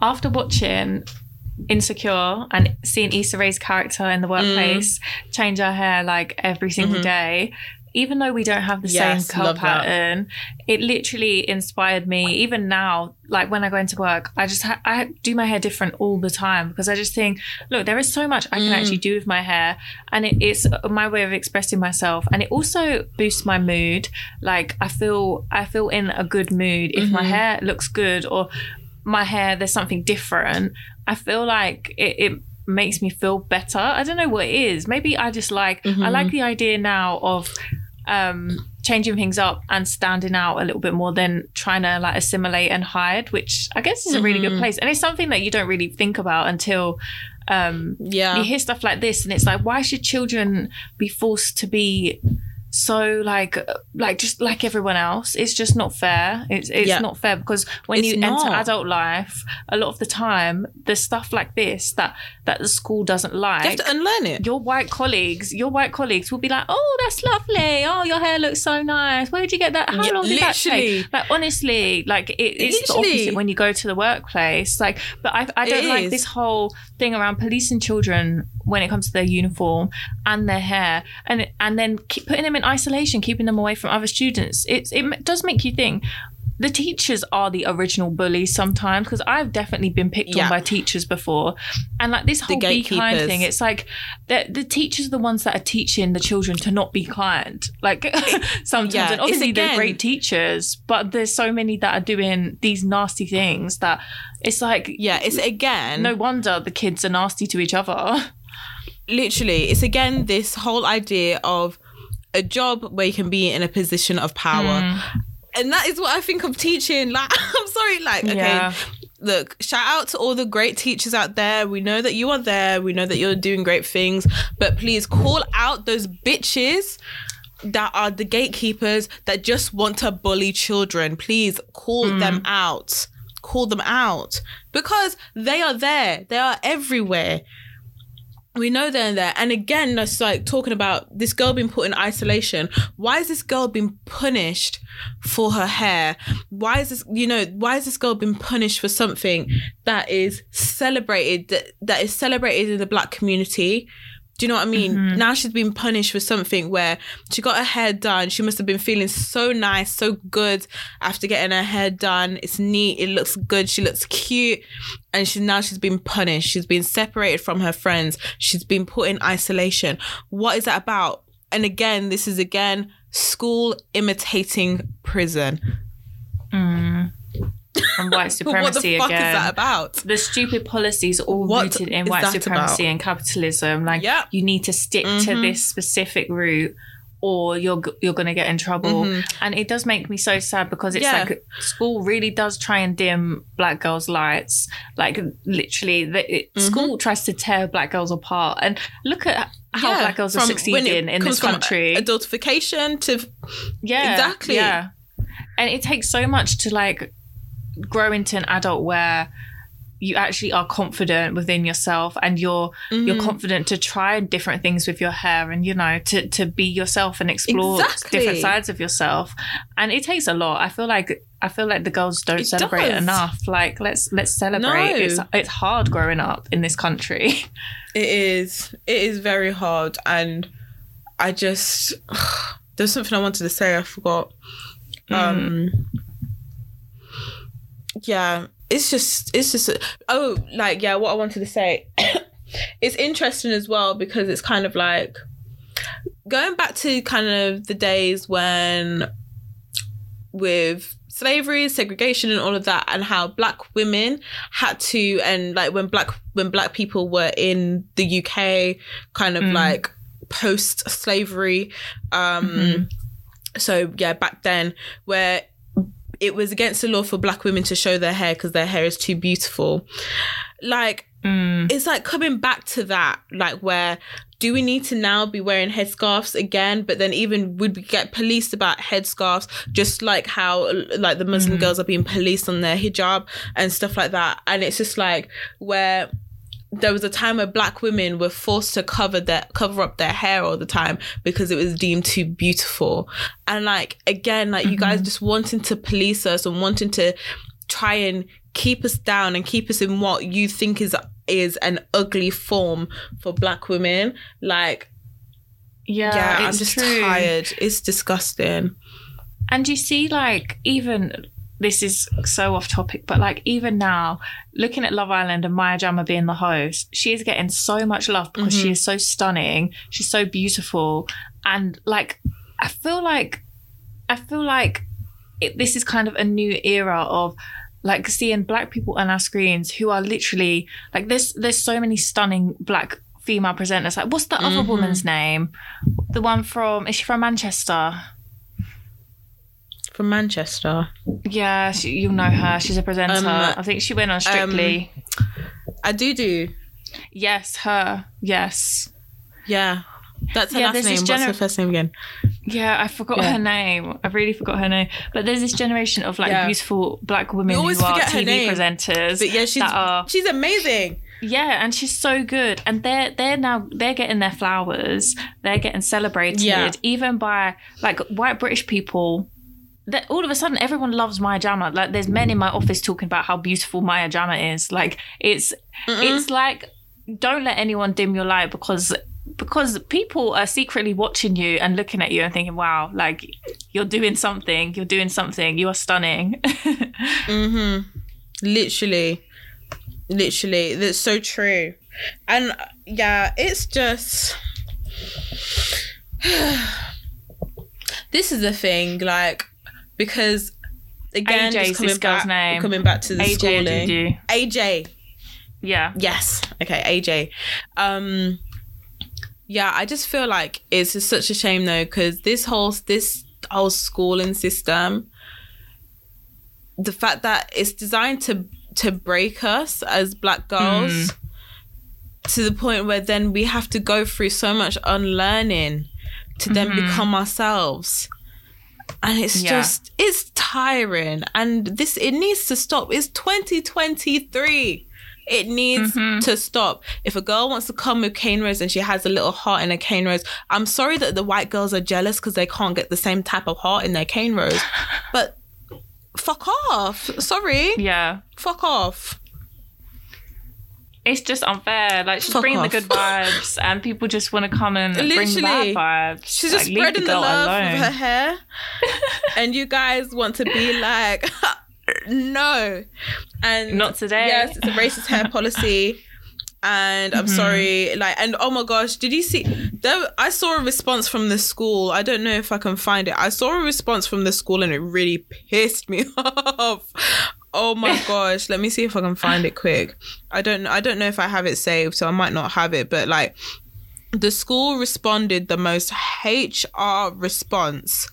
after watching Insecure and seeing Issa Rae's character in the workplace change her hair like every single day, even though we don't have the Yes, same curl love that. pattern, it literally inspired me. Even now, like when I go into work, I just ha- I do my hair different all the time because I just think, look, there is so much I can actually mm. do with my hair, and it, it's my way of expressing myself, and it also boosts my mood. Like I feel I feel in a good mood if my mm-hmm. hair looks good or my hair there's something different. I feel like it. it makes me feel better i don't know what it is maybe i just like i like mm-hmm. the idea now of um changing things up and standing out a little bit more than trying to like assimilate and hide which i guess is a really good place and it's something that you don't really think about until um Yeah. you hear stuff like this and it's like why should children be forced to be so like like just like everyone else it's just not fair it's it's Yeah. not fair because when It's you enter adult life a lot of the time there's stuff like this that that the school doesn't like You have to unlearn it. your white colleagues, your white colleagues will be like, "Oh, that's lovely. Oh, your hair looks so nice. where did you get that? How Yeah, long did that take?" Like honestly, like it, it's the opposite when you go to the workplace. Like, but I, I don't It like is. this whole thing around policing children when it comes to their uniform and their hair, and and then keep putting them in isolation, keeping them away from other students. It's it does make you think. The teachers are the original bullies sometimes because I've definitely been picked Yeah. on by teachers before, and like this whole be kind thing. It's like the, the teachers are the ones that are teaching the children to not be kind. Like sometimes, Yeah, and obviously it's they're great teachers, but there's so many that are doing these nasty things that it's like Yeah, it's again no wonder the kids are nasty to each other. literally it's again this whole idea of a job where you can be in a position of power. Mm. and that is what i think of teaching like i'm sorry like okay. Yeah. look shout out to all the great teachers out there. We know that you are there. We know that you're doing great things. But please call out those bitches that are the gatekeepers that just want to bully children. Please call them out. Call them out. Because they are there. They are everywhere we know they're in there. And again, that's like talking about this girl being put in isolation. Why is this girl being punished for her hair? Why is this, you know, why is this girl being punished for something that is celebrated, that, that is celebrated in the black community? Do you know what I mean? Mm-hmm. Now she's been punished for something where she got her hair done. She must have been feeling so nice, so good after getting her hair done. It's neat. It looks good. She looks cute. And she now she's been punished. She's been separated from her friends. She's been put in isolation. What is that about? And again, this is again school imitating prison. Mm. And white supremacy what the fuck again. is that about? the stupid policies all What rooted in white supremacy about? and capitalism. Like Yep. you need to stick to Mhm. this specific route, or you're you're gonna get in trouble. Mhm. And it does make me so sad because it's Yeah. like school really does try and dim black girls' lights. Like literally, the, it, Mhm. school tries to tear black girls apart. And look at how Yeah, black girls are from when it succeeding in this country. Adultification to Yeah, Exactly. Yeah, and it takes so much to like grow into an adult where you actually are confident within yourself and you're you're Mhm. confident to try different things with your hair and you know to to be yourself and explore Exactly. different sides of yourself and it takes a lot i feel like i feel like the girls don't It celebrate does. enough like let's let's celebrate No. it's it's hard growing up in this country It is. It is very hard, and I just there's something I wanted to say. I forgot. Um. Yeah, it's just it's just oh like yeah. What I wanted to say. it's interesting as well because it's kind of like going back to kind of the days when with slavery segregation and all of that and how black women had to and like when black when black people were in the UK kind of Mm. like post slavery um Mhm. so yeah back then where it was against the law for black women to show their hair because their hair is too beautiful like Mm. it's like coming back to that, like where do we need to now be wearing headscarves again? But then even would we get policed about headscarves, just like how like the Muslim Mhm. girls are being policed on their hijab and stuff like that. And it's just like where there was a time where black women were forced to cover their cover up their hair all the time because it was deemed too beautiful. And like again, like you guys mm-hmm. just wanting to police us and wanting to try and keep us down and keep us in what you think is is an ugly form for black women. Like yeah, yeah, I'm just true. tired. It's disgusting. And you see, like, even this is so off topic, but like, even now, looking at Love Island and Maya Jama being the host, she is getting so much love because she Mhm. is so stunning. She's so beautiful. And like, I feel like, I feel like it, this is kind of a new era of like seeing black people on our screens who are literally like there's there's so many stunning black female presenters like what's the other Mhm. woman's name the one from is she from manchester From Manchester. Yeah, she, you know her. She's a presenter. Um, I think she went on Strictly. I do do. yes, her. Yes. Yeah. That's her Yeah, last name. this What's her first name again? Yeah, I forgot Yeah. her name. I really forgot her name. But there's this generation of like Yeah. beautiful black women who are TV name. presenters. But yeah, she's that are she's amazing. yeah, and she's so good. And they're they're now they're getting their flowers. They're getting celebrated even by like white British people. That all of a sudden everyone loves Maya Jama. Like there's men in my office talking about how beautiful Maya Jama is. Like it's Mm-mm. it's like don't let anyone dim your light because because people are secretly watching you and looking at you and thinking wow like you're doing something you're doing something you are stunning Mm-hmm. Literally. Literally. That's so true. And yeah, it's just this is the thing, like, because again, AJ just coming back, name. coming back to the AJ schooling. Odudu. AJ. yeah Yes. Okay, AJ. Um yeah, I just feel like it's just such a shame though cuz this whole this whole schooling system the fact that it's designed to to break us as black girls to the point where then we have to go through so much unlearning to then Mhm. become ourselves. And it's Yeah. just it's tiring and this it needs to stop. It's 2023. It needs mm-hmm. to stop. If a girl wants to come with cane rows and she has a little heart in a cane rows, I'm sorry that the white girls are jealous because they can't get the same type of heart in their cane rows. But fuck off. Sorry. Yeah. Fuck off. It's just unfair. Like she's Fuck bringing off. the good vibes, and people just want to come and bring Literally. bad vibes. She's Like, just leave spreading the girl love alone. with her hair. and you guys want to be like, no. And Not today. Yes, it's a racist hair policy. And I'm mm-hmm. sorry, like, and oh my gosh, did you see? There, I saw a response from the school. I don't know if I can find it. I saw a response from the school, and it really pissed me off. Oh my gosh, let me see if I can find it quick. I don't, I don't know if I have it saved, so I might not have it. But like, the school responded the most HR response,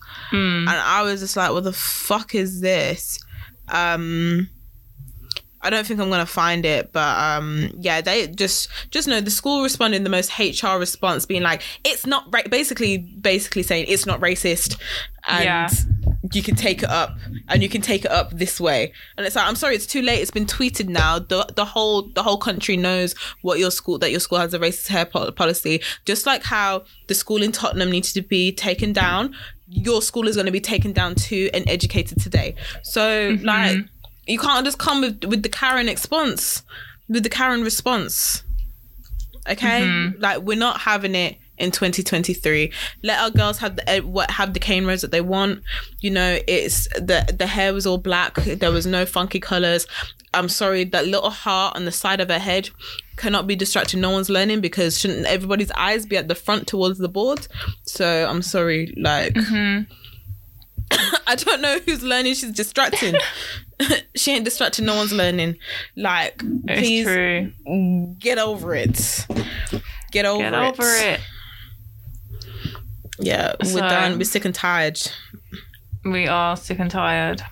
and I was just like, "What the fuck is this?" Um, I don't think I'm gonna find it, but um, yeah, they just just know the school responded the most HR response, being like, "It's not ra-, basically basically saying it's not racist, and Yeah. you can take it up, and you can take it up this way." And it's like, I'm sorry, it's too late. It's been tweeted now. the The whole the whole country knows what your school that your school has a racist hair pol- policy. Just like how the school in Tottenham needs to be taken down, your school is going to be taken down too and educated today. So mm-hmm. like you can't just come with with the Karen response, with the Karen response. Okay, mm-hmm. like we're not having it in 2023. Let our girls have the eh, what have the cane rows that they want. You know, it's the the hair was all black. There was no funky colors. I'm sorry, that little heart on the side of her head cannot be distracting. No one's learning because shouldn't everybody's eyes be at the front towards the board? So I'm sorry, like. I don't know who's learning. She's distracting. she ain't distracting. No one's learning. Like, It's please true. get over it. Get over Get it. over it. Yeah, we're So- done. We're sick and tired. We are sick and tired.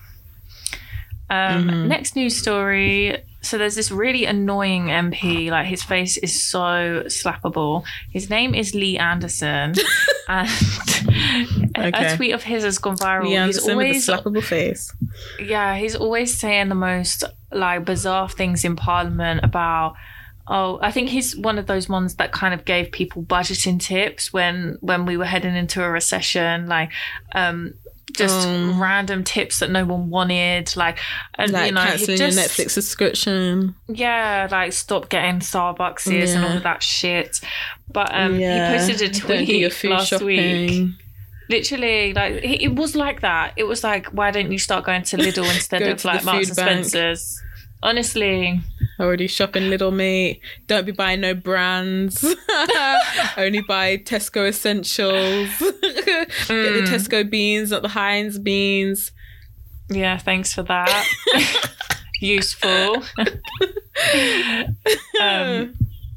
Um, Mm-hmm. Next news story. So there's this really annoying MP. Like his face is so slappable. His name is Lee Anderson, and Okay. a tweet of his has gone viral. Lee he's Anderson with a slappable face. yeah, he's always saying the most like bizarre things in Parliament about. Oh, I think he's one of those ones that kind of gave people budgeting tips when when we were heading into a recession, like um just Um, random tips that no one wanted, like and Like you know, cancelling just your Netflix subscription. yeah, like stop getting Starbuckses and all of that shit. But um, yeah. he posted a Don't do your tweet last week literally like it was like that it was like why don't you start going to lidl instead of like marks and spencers honestly Already shopping, little mate. Don't be buying no brands. Only buy Tesco essentials. Get the Tesco beans, not the Heinz beans. yeah thanks for that useful um,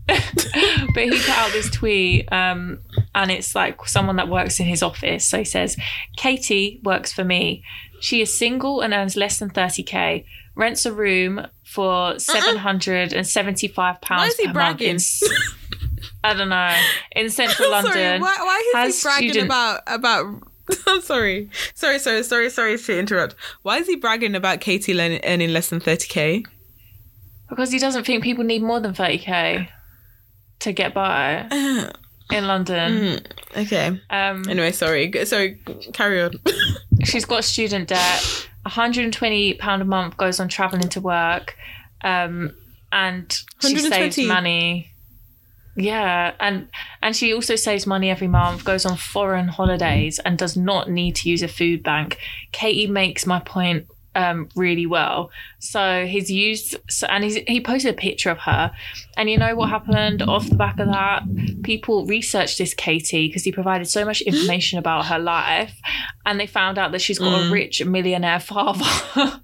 but he put out this tweet um, and it's like someone that works in his office so he says katie works for me she is single and earns less than 30k rents a room for 775 pounds Why is he bragging? I don't know. In central London. Sorry, why, why is he bragging student- about about? I'm sorry, sorry, sorry, sorry, sorry to interrupt. Why is he bragging about Katie learning, earning less than thirty k? Because he doesn't think people need more than 30k to get by in London. Okay. Um, Anyway, sorry, sorry. Carry on. she's got student debt. 120 pound a month goes on traveling to work, um, and she saves 120? money. Yeah, and and she also saves money every month, goes on foreign holidays, and does not need to use a food bank. Katie makes my point um, really well. So he's used, so, and he's, he posted a picture of her, and you know what happened off the back of that? People researched this Katie because he provided so much information about her life, and they found out that she's got a rich millionaire father.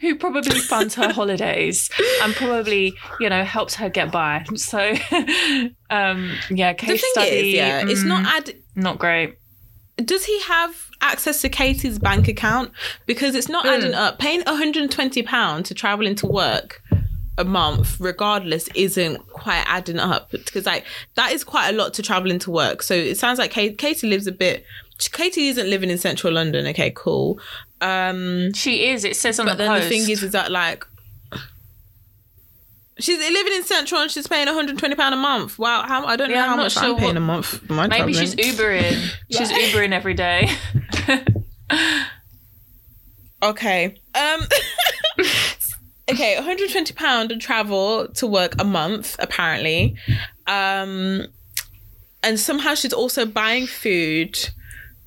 Who probably funds her holidays and probably, you know, helps her get by. So, um, yeah, case study. is, yeah, it's mm, not ad- not great. Does he have access to Katie's bank account? Because it's not adding up. Paying 120 pounds to travel into work a month, regardless, isn't quite adding up. Because like that is quite a lot to travel into work. So it sounds like Kate, Katie lives a bit. Katie isn't living in central London. Okay, cool. Um, She is. It says on but the then post. the thing is, is that like She's living in Central and she's paying 120 pound a month. Wow, how I don't Yeah, know I'm how much sure I'm paying what- a month. Maybe she's. Ubering. She's Ubering every day. Okay. Um. okay, 120 pound to travel to work a month apparently. Um, and somehow she's also buying food,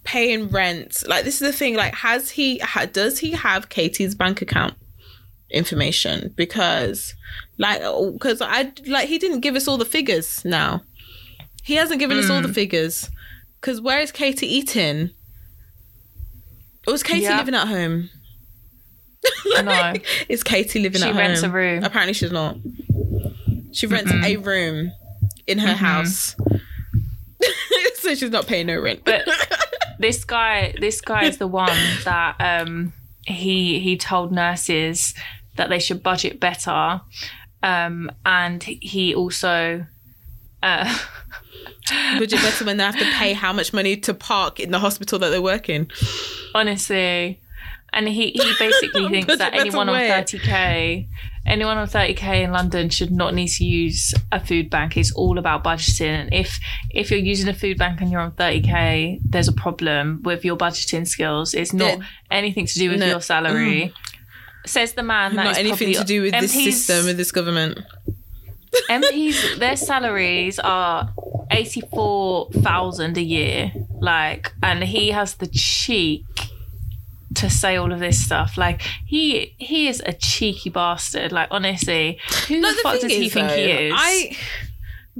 paying rent. Like this is the thing. Like, has he? Ha, does he have Katie's bank account information? Because, like, because I like he didn't give us all the figures. Now, he hasn't given us all the figures. Because where is Katie eating? Or was Katie living at home? No. Is Katie living She at rents home? a room. Apparently, she's not. She rents a room in her house, so she's not paying no rent. But this guy, this guy is the one that um, he he told nurses that they should budget better, um, and he also. Uh, budget better when they have to pay how much money to park in the hospital that they work in. honestly and he, he basically thinks that anyone on where? 30k anyone on 30k in london should not need to use a food bank it's all about budgeting and if if you're using a food bank and you're on 30k there's a problem with your budgeting skills it's not There- anything to do with No. Mm. your salary says the man that not is anything to do with this system, with this government. MPs, their salaries are eighty-four thousand a year. Like, and he has the cheek to say all of this stuff. Like, he he is a cheeky bastard. Like, honestly, who No, the fuck does he think he is? I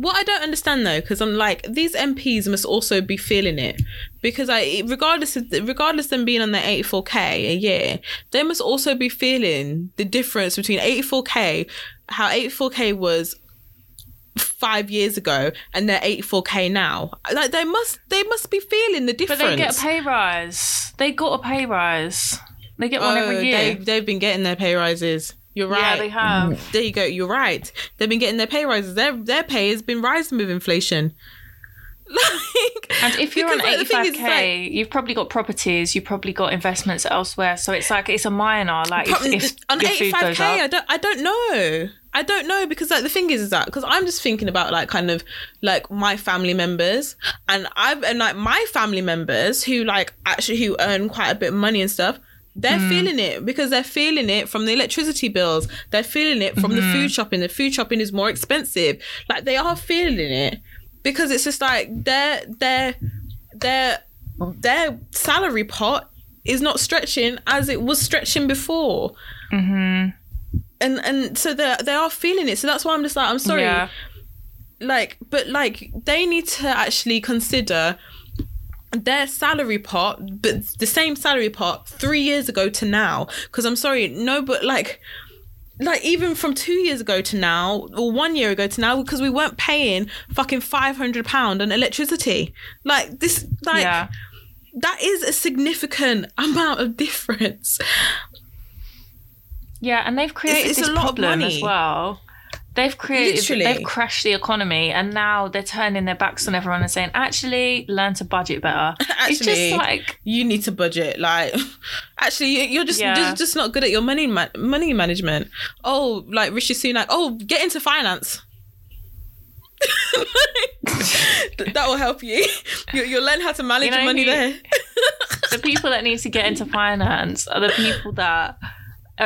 what I don't understand though, because I'm like these MPs must also be feeling it because I regardless of regardless of them being on their 84k a year, they must also be feeling the difference between 84k, how 84k was five years ago and they're 84k now. Like they must they must be feeling the difference. but they get a pay rise. They got a pay rise. They get one Oh, every year. They, they've been getting their pay rises. You're right. Yeah, they have. Mm. There you go. You're right. They've been getting their pay rises. Their their pay has been rising with inflation. Like, And if you're on because, like, the thing is, 85k, like, you've probably got properties, you've probably got investments elsewhere. So it's like it's a minor. Like if, if on 85k, goes up. I don't I don't know. I don't know because like the thing is, is that because I'm just thinking about like kind of like my family members and I've and like my family members who like actually who earn quite a bit of money and stuff. They're Mm. feeling it because they're feeling it from the electricity bills. They're feeling it from Mm-hmm. the food shopping. The food shopping is more expensive. Like they are feeling it because it's just like their their their their salary pot is not stretching as it was stretching before Mm-hmm. and and so they they are feeling it. So that's why I'm just like, I'm sorry, Yeah. like, but like they need to actually consider their salary pot, but the same salary pot three years ago to now. Because I'm sorry, no, but like. Like even from two years ago to now, or one year ago to now, because we weren't paying fucking five hundred pound on electricity. Like this, like yeah. that is a significant amount of difference. Yeah, and they've created it's this a lot of money. as well. They've created, Literally. they've crashed the economy, and now they're turning their backs on everyone and saying, "Actually, learn to budget better." it's Actually, just like, you need to budget. Like, actually, you- you're just Yeah. just, just not good at your money ma- money management. Oh, like Rishi Sunak. Oh, get into finance. that will help you. you. You'll learn how to manage You know your money there. the people that need to get into finance are the people that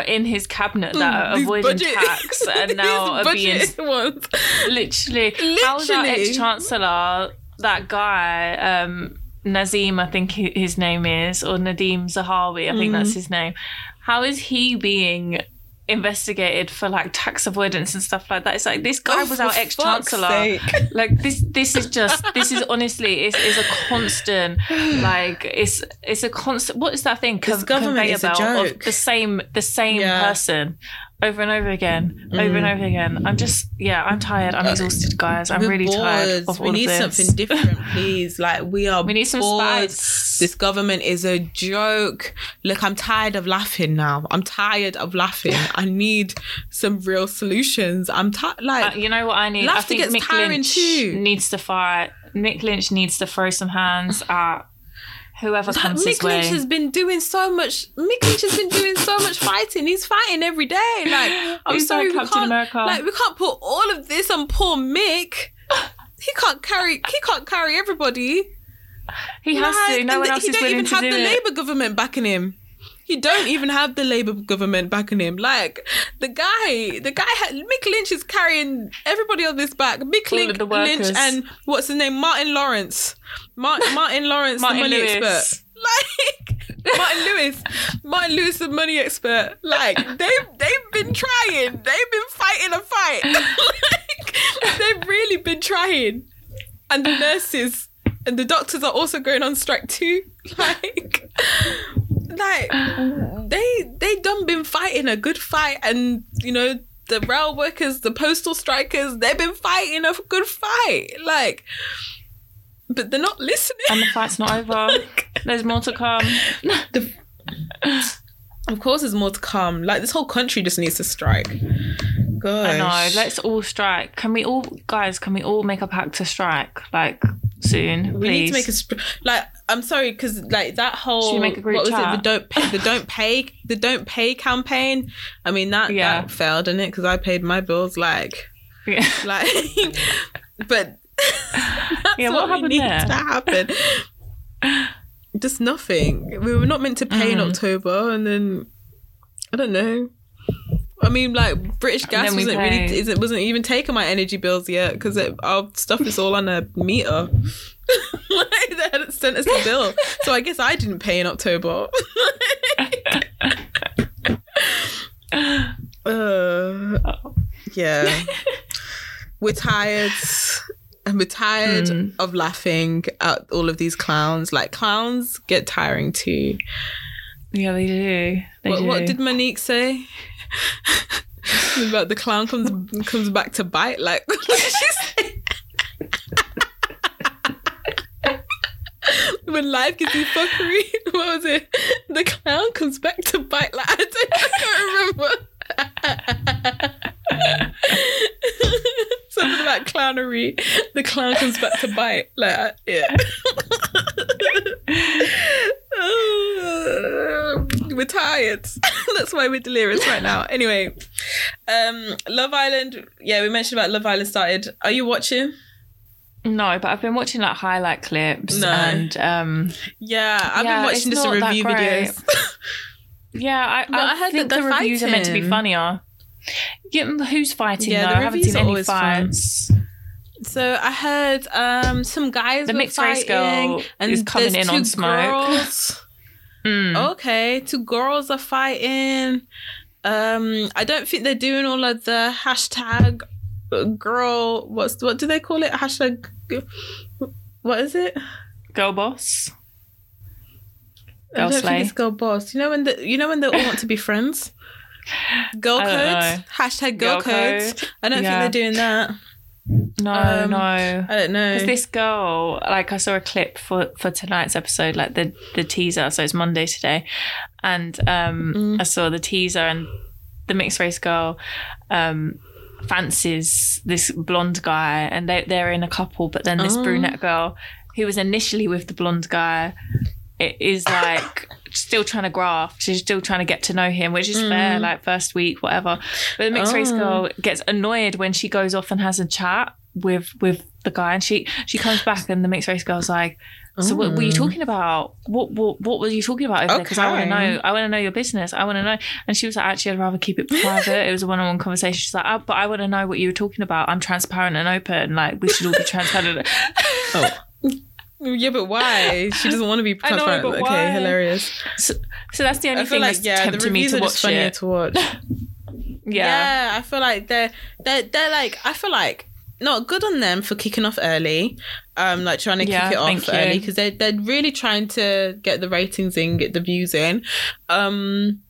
in his cabinet that are These avoiding budget- tax and now are being ones. literally. How's our ex chancellor? That guy, um, Nazim, I think his name is, or Nadhim Zahawi, I think Mm. that's his name. How is he being investigated for like tax avoidance and stuff like that? It's like this guy Oh, was our ex chancellor. Like this, this is just this is honestly is is a constant like it's it's a constant. What is that thing? Con- government is a joke. Of the same the same Yeah. person over and over again, over Mm. and over again. I'm just yeah, I'm tired. I'm exhausted, guys. I'm We're really tired bored. of all we need of this. something different, please. Like we are. We need some bored. spice. This government is a joke. Look, I'm tired of laughing now. I'm tired of laughing. I need some real solutions. I'm tired. Like Uh, you know what I need? I Laughter think gets Mick tiring Lynch too. needs to fight. Mick Lynch needs to throw some hands at whoever comes his Mick way. Lynch has been doing so much. Mick Lynch has been doing so much fighting. He's fighting every day. Like I'm He's sorry, like we Captain can't, America. like we can't put all of this on poor Mick. He can't carry. He can't carry everybody. He has Like, to. No one else he is don't willing even to have do the it. Labour government backing him. He don't even have the Labour government backing him. Like the guy, the guy, had, Mick Lynch is carrying everybody on this back. Mick All Lynch, of the Lynch workers. and what's his name, Martin Lawrence, Martin, Martin Lawrence, Martin the money Lewis. expert. Like Martin Lewis, Martin Lewis, the money expert. Like they they've been trying. They've been fighting a fight. like, they've really been trying, and the nurses and the doctors are also going on strike too. Like, like they they done been fighting a good fight, and you know the rail workers, the postal strikers, they've been fighting a good fight. Like, but they're not listening. And the fight's not over. There's more to come. The- of course, there's more to come. Like this whole country just needs to strike. Gosh. I know. Let's all strike. Can we all, guys? Can we all make a pact to strike? Like soon, We please. need to make a sp- like. I'm sorry because like that whole Should we make a group what was chat? it? The don't pay, the don't pay the don't pay campaign. I mean that Yeah. that failed, didn't it? Because I paid my bills like Yeah. like, but that's Yeah, what what, we happened need there? to happen. Just nothing. We were not meant to pay in Mm. October, and then I don't know. I mean, like British Gas wasn't really pay. isn't wasn't even taking my energy bills yet because our stuff is all on a meter. like they hadn't sent us the bill, so I guess I didn't pay in October. uh, yeah, we're tired. And we're tired Mm. of laughing at all of these clowns. Like clowns get tiring too. yeah, they do. They What, do. what did Monique say? About the clown comes comes back to bite. Like what when life gives you fuckery, what was it? The clown comes back to bite. Like I, don't, I can't remember. Something about clownery. The clown comes back to bite. Like I- yeah. we're tired. That's why we're delirious right now. Anyway, um, Love Island. Yeah, we mentioned about Love Island started. Are you watching? No, but I've been watching like highlight clips No. and um Yeah, I've Yeah, been watching just review videos. yeah, I, But I, I heard think that the reviews are meant to be fighting. funnier. Yeah, who's fighting Yeah, though? the I haven't seen any always fun. fights. so I heard um some guys The were mixed race girl and is coming in on two smoke. girls. Mm. Okay, two girls are fighting. Um, I don't think they're doing all of the hashtag girl. What's what do they call it? Hashtag. What is it? Girl boss. I Girl don't slay. think it's girl boss. You know when the you know when they all want to be friends. Girl I codes. Hashtag girl, Girl code. I don't Yeah. think they're doing that. No, Um, no. I don't know. Because this girl, like I saw a clip for for tonight's episode, like the the teaser. So it's Monday today, and um, Mm. I saw the teaser, and the mixed race girl um, fancies this blonde guy, and they they're in a couple. But then this Oh. brunette girl, who was initially with the blonde guy, it is like. Still trying to graft. She's still trying to get to know him, which is fair, like first week, whatever. But the mixed race Mm. Oh. girl gets annoyed when she goes off and has a chat with with the guy, and she she comes back, and the mixed race girl's like, "So what were you Mm. talking about? What what what were you talking about over there? Because I want to know. I want to know your business. I want to know." And she was like, "Actually, I'd rather keep it private. it was a one on one conversation." She's like, oh, "But I want to know what you were talking about. I'm transparent and open. Like we should all be transparent." oh. Yeah, but why? She doesn't want to be I know, transparent. but okay, why? hilarious. so, so that's the only thing like that's yeah, tempting me to watch funnier it. to watch. yeah. yeah, I feel like they're they're they're like I feel like not good on them for kicking off early, um, like trying to Yeah, kick it off early because they're they're really trying to get the ratings in, get the views in. Um,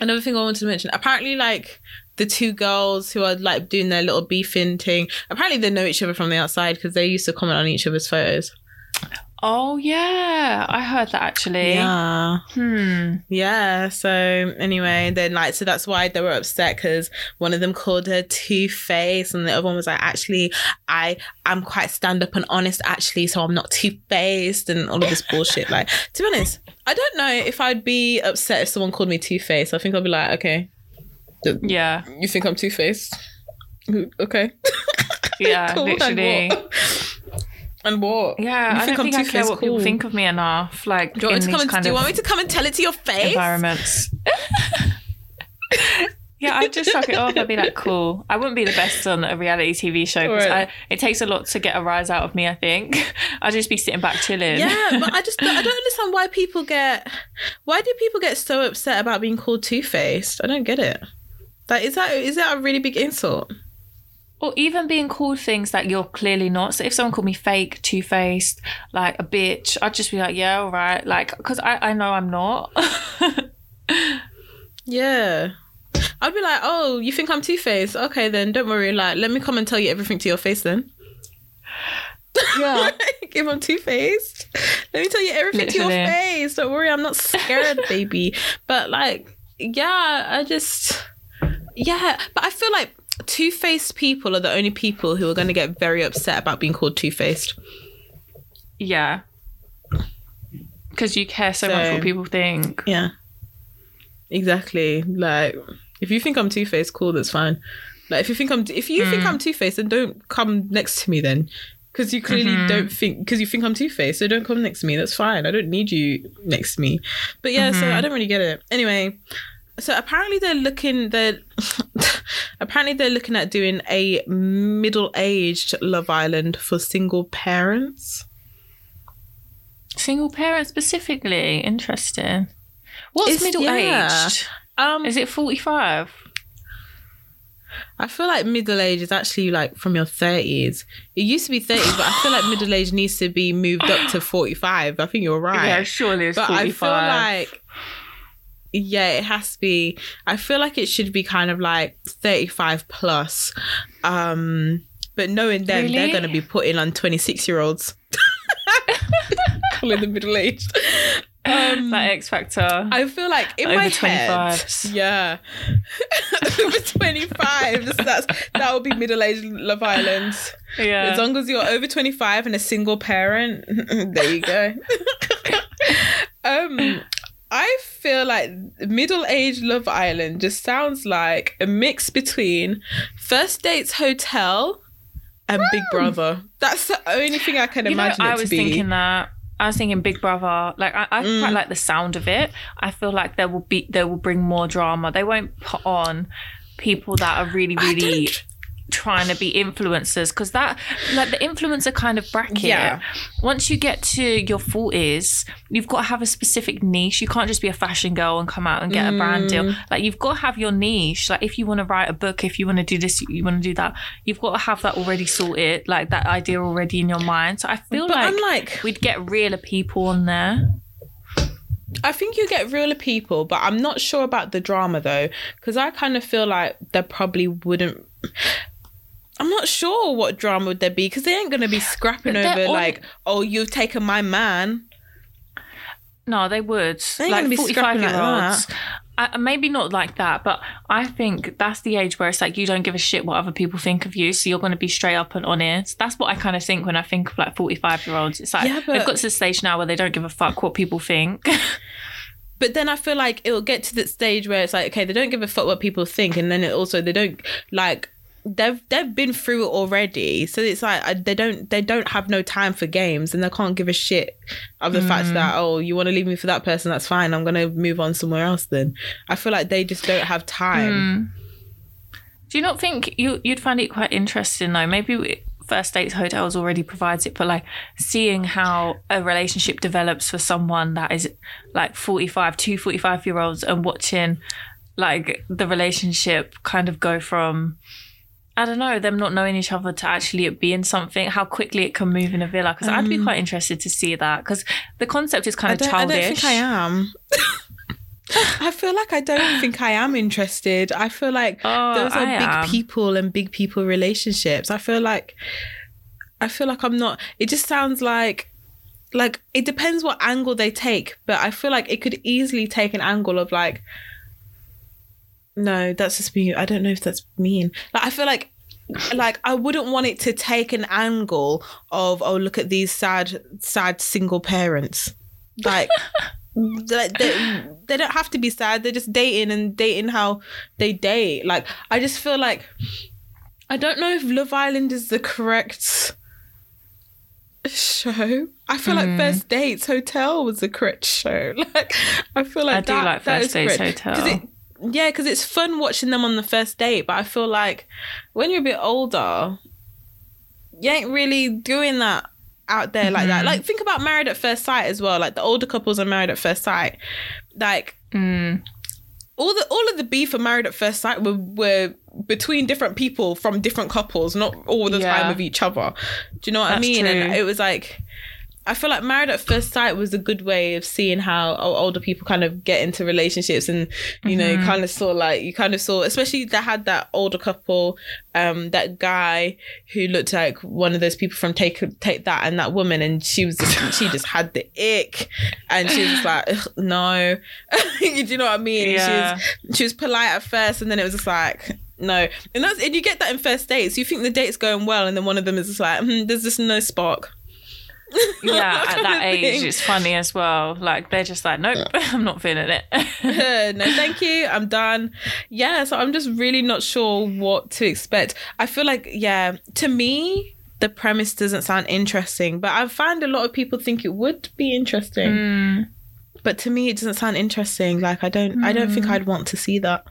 another thing I wanted to mention, apparently, like the two girls who are like doing their little beefing thing, apparently they know each other from the outside because they used to comment on each other's photos. Oh yeah, I heard that actually. Yeah. Hmm. Yeah. So anyway, then like, so that's why they were upset because one of them called her Two Face, and the other one was like, actually, I I'm quite stand up and honest, actually, so I'm not two faced, and all of this bullshit. Like, to be honest, I don't know if I'd be upset if someone called me Two Face. I think I'd be like, okay, Yeah, you think I'm Two Faced? Okay. yeah, Cool, literally. And what? Yeah, You I think don't I'm think I care what people think of me enough. Like Do you, want me to come and, do you want me to come and tell it to your face? environments. yeah, I'd just suck it off. I'd be like, cool. I wouldn't be the best on a reality TV show because Right. it takes a lot to get a rise out of me. I think I'd just be sitting back chilling. Yeah, but I just I don't understand why people get why do people get so upset about being called two faced? I don't get it. Like, is that is that a really big insult? Or even being called things that you're clearly not. So if someone called me fake, two faced, like a bitch, I'd just be like, yeah, all right. Like, because I, I know I'm not. Yeah. I'd be like, oh, you think I'm two faced? Okay, then don't worry. Like, let me come and tell you everything to your face then. Yeah. if I'm two faced, let me tell you everything to your face. Don't worry, I'm not scared, baby. But like, yeah, I just, yeah. But I feel like two faced people are the only people who are going to get very upset about being called two faced. yeah. Because you care so, much what people think. Yeah. Exactly. Like, if you think I'm two faced, cool, that's fine. Like, if you think I'm, if you think mm. I'm two faced, then don't come next to me then. Because you clearly mm-hmm. don't think, because you think I'm two faced, so don't come next to me. That's fine. I don't need you next to me. But yeah, so mm-hmm. I don't really get it. Anyway, so apparently they're looking, they're, apparently they're looking at doing a middle aged Love Island for single parents. Single parents specifically. Interesting. What's It's- middle yeah. Um, Is it 45? I feel like middle age is actually like from your thirties. It used to be thirties, but I feel like middle age needs to be moved up to forty five. I think you're right. Yeah, surely it's but I feel like yeah, it has to be. I feel like it should be kind of like thirty five plus. Um, but knowing them, they're going to be putting on twenty six year olds. Calling them middle aged. Um, that X Factor. I feel like in Over my head, 25s. yeah, over twenty five. That's that would be middle aged Love Island. yeah. As long as you're over twenty five and a single parent, there you go. um, I feel like middle aged Love Island just sounds like a mix between First Dates Hotel and Big Brother. That's the only thing I can you know, imagine I it to was thinking that. I was thinking Big Brother. Like I, I Mm. quite like the sound of it. I feel like there will be they will bring more drama. They won't put on people that are really, I really trying to be influencers because that like the influencer kind of bracket Yeah. once you get to your 40s you've got to have a specific niche you can't just be a fashion girl and come out and get a brand deal Mm. like you've got to have your niche like if you want to write a book if you want to do this you want to do that you've got to have that already sorted like that idea already in your mind so i feel But like I'm we'd get realer people on there I think you get realer people, but I'm not sure about the drama though, because I kind of feel like there probably wouldn't. I'm not sure what drama would there be because they ain't gonna be scrapping over on- like, oh, you've taken my man. No, they would. ain't like gonna be 45 scrapping year like olds. I, maybe not like that, but I think that's the age where it's like you don't give a shit what other people think of you. So you're going to be straight up and honest. That's what I kind of think when I think of like 45 year olds. It's like Yeah, but- they've got to the stage now where they don't give a fuck what people think. But then I feel like it will get to that stage where it's like, okay, they don't give a fuck what people think, and then it also they don't like they've they've been through it already, so it's like they don't they don't have no time for games, and they can't give a shit of the fact that mm. oh, you want to leave me for that person, that's fine. I'm gonna move on somewhere else. Then I feel like they just don't have time. Hmm. Do you not think you you'd find it quite interesting though? Maybe we- First Dates Hotels already provides it, but like seeing how a relationship develops for someone that is like 45, two 45 year olds and watching like the relationship kind of go from I don't know, them not knowing each other to actually it being something, how quickly it can move in a villa. Because I'd be mm. quite interested to see that because the concept is kind I of don't, I childish. don't think I am. I feel like I don't think I am interested. I feel like Oh, those are I big am. people and big people relationships. I feel like I feel like I'm not it just sounds like like it depends what angle they take, but I feel like it could easily take an angle of like no, that's just me. I don't know if that's mean. Like I feel like like I wouldn't want it to take an angle of oh look at these sad sad single parents. Like like they, they don't have to be sad. They're just dating and dating how they date. Like I just feel like I don't know if Love Island is the correct show. I feel like Hmm. First Dates Hotel was the correct show. Like I feel like I do like that First Dates correct. Hotel. Yeah, because it's fun watching them on the first date, but I feel like when you're a bit older, you ain't really doing that out there like that. Mhm. Like think about Married at First Sight as well. Like the older couples are Married at First Sight. Like Mm. all the all of the beef for Married at First Sight were were between different people from different couples, not all the time Yeah. with each other. Do you know what I That's mean? And it was like I feel like Married at First Sight was a good way of seeing how older people kind of get into relationships, and you know, you kind of saw like you kind of saw, especially they had that older couple, um, that guy who looked like one of those people from Take Take That, and that woman, and she was just, she just had the ick, and she was like, "Ugh, no, do you know what I mean? And She was Yeah. she was polite at first and then it was just like no. And that's and you get that in first dates. You think the date's going well and then one of them is just like hmm, there's just no spark Yeah, at that age, thing. it's funny as well. Like they're just like, nope, I'm not feeling it. no thank you i'm done yeah so i'm just really not sure what to expect i feel like yeah to me the premise doesn't sound interesting but I find a lot of people think it would be interesting Mm. but to me it doesn't sound interesting like i don't i don't think Mm. i'd want to see that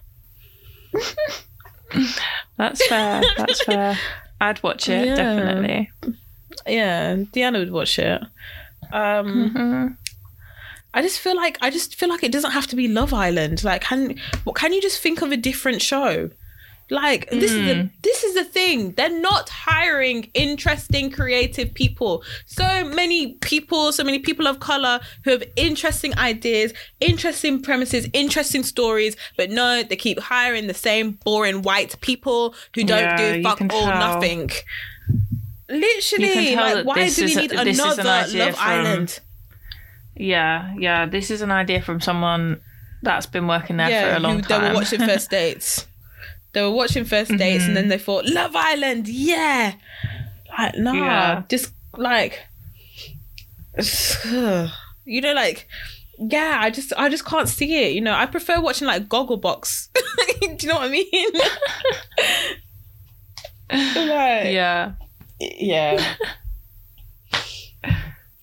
That's fair. That's fair. I'd watch it Yeah. definitely. Yeah deanna would watch it um Mhm. I just feel like I just feel like it doesn't have to be Love Island. Like, can what can you just think of a different show? Like this is the Mm. this is the thing. They're not hiring interesting, creative people. So many people, so many people of color who have interesting ideas, interesting premises, interesting stories. But no, they keep hiring the same boring white people who don't Yeah, do fuck all tell. nothing. Literally, like why do we a- need an another idea Love from- Island? Yeah, yeah. This is an idea from someone that's been working there for a long time. They were watching First Dates. They were watching 1st Dates, Mhm. and then they thought Love Island, yeah. Like nah, Yeah. just like you know, like yeah. I just I just can't see it. You know, I prefer watching like Gogglebox. Do you know what I mean? like, yeah. Yeah.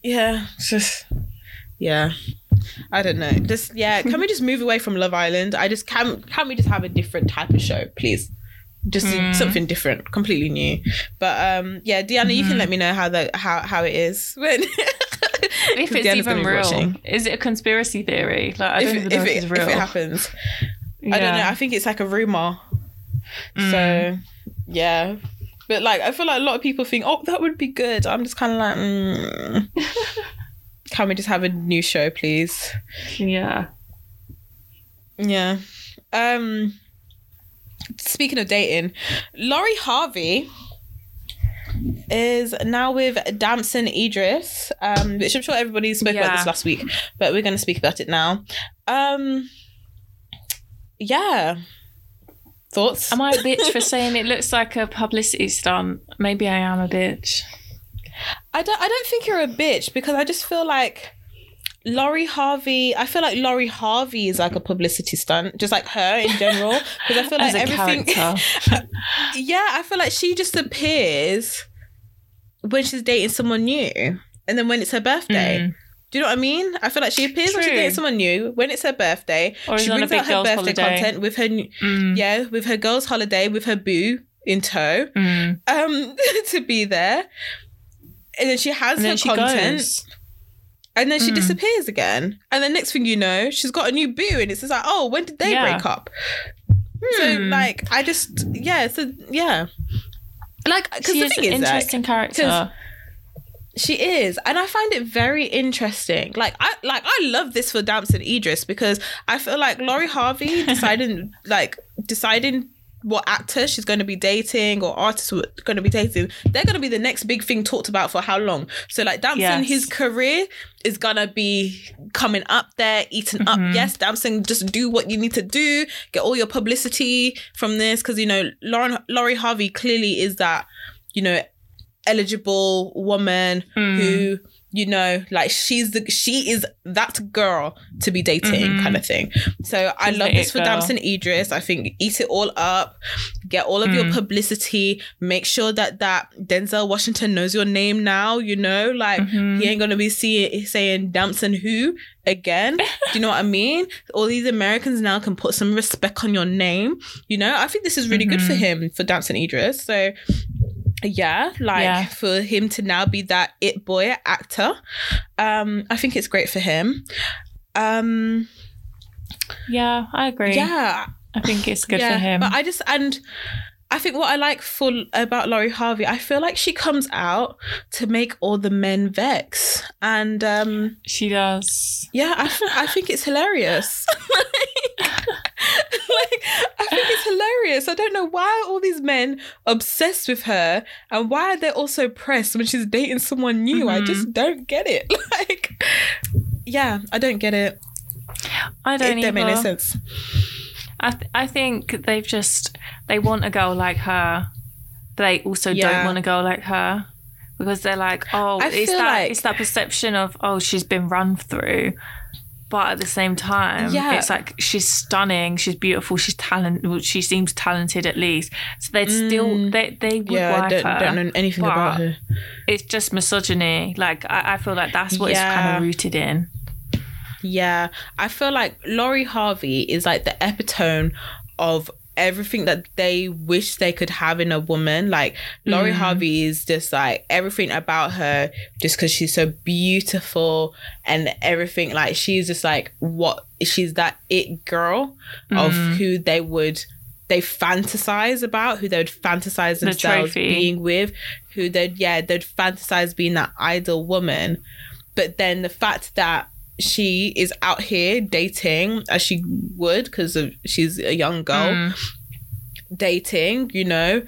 Yeah, it's just yeah. I don't know. Just yeah, can we just move away from Love Island? I just can't. can we just have a different type of show, please? Just Mm. something different, completely new. But um yeah, Deanna, you can Mhm. let me know how the how how it is when If it's Deanna's even real, watching. is it a conspiracy theory? Like I If, don't it- know if, if, it, real. if it happens. yeah. I don't know. I think it's like a rumor. Mm. So yeah. But like I feel like a lot of people think, oh, that would be good. I'm just kind of like, mm. can we just have a new show, please? yeah. Yeah. Um speaking of dating, Lori Harvey is now with Damson Idris, um, which I'm sure everybody spoke about this last week, but we're gonna speak about it now. Um yeah. Thoughts? Am I a bitch for saying it looks like a publicity stunt? Maybe I am a bitch. I don't I don't think you're a bitch because I just feel like Lori Harvey, I feel like Lori Harvey is like a publicity stunt, just like her in general. Because I feel like everything. Yeah, I feel like she just appears when she's dating someone new. And then when it's her birthday. Mm. Do you know what I mean? I feel like she appears when she's dating someone new, when it's her birthday. Or she is on a brings out her birthday holiday. content with her Mm. yeah, with her girls' holiday, with her boo in tow, Mm. um, to be there. And then she has And her content. goes. And then she Mm. disappears again. And then next thing you know, she's got a new boo. And it's just like, oh, when did they Yeah. break up? So, Hmm. like, I just, yeah, so, yeah. Like, because the thing an is, like, interesting character. She is, and I find it very interesting. Like I like I love this for Damson Idris because I feel like Lori Harvey deciding like deciding what actor she's going to be dating or artist we're going to be dating. They're going to be the next big thing talked about for how long? So like Damson, Yes. his career is gonna be coming up there, eating up. Mhm. Yes, Damson, just do what you need to do, get all your publicity from this because you know Lauren Lori Harvey clearly is that you know eligible woman Mm. who you know, like she's the she is that girl to be dating Mhm. kind of thing. So I love this for girl. Damson Idris. I think eat it all up, get all of your Mm. publicity, make sure that that Denzel Washington knows your name now. You know, like Mhm. he ain't gonna be seeing saying Damson who again. Do you know what I mean? All these Americans now can put some respect on your name. You know, I think this is really good for Mhm. him for Damson Idris. So yeah, like Yeah. for him to now be that it boy actor, um, I think it's great for him. Um, Yeah, I agree. yeah, I think it's good yeah, for him. But I just and I think what I like for about Lori Harvey, I feel like she comes out to make all the men vex, and um, she does. yeah, I, I think it's hilarious. like, I think it's hilarious. I don't know why are all these men obsessed with her, and why are they all so pressed when she's dating someone new? I Mhm. just don't get it. Like, yeah, I don't get it. I don't don't make no sense. I th- I think they've just they want a girl like her, but they also Yeah. don't want a girl like her because they're like, oh, I it's that like- it's that perception of oh she's been run through, but at the same time, Yeah. it's like she's stunning, she's beautiful, she's talent. Well, she seems talented at least, so they'd still Mm. they they would Yeah, like don't, her. don't know anything about her. It's just misogyny. Like I, I feel like that's what it's kind of rooted in. Yeah, I feel like Lori Harvey is like the epitome of everything that they wish they could have in a woman. Like Lori Mm. Harvey is just like everything about her, just because she's so beautiful and everything. Like she's just like what she's that it girl of Mm. who they would. They fantasize about who they would fantasize themselves trophy. being with, who they'd yeah they'd fantasize being that ideal woman, but then the fact that she is out here dating as she would because she's a young girl Mm. dating you know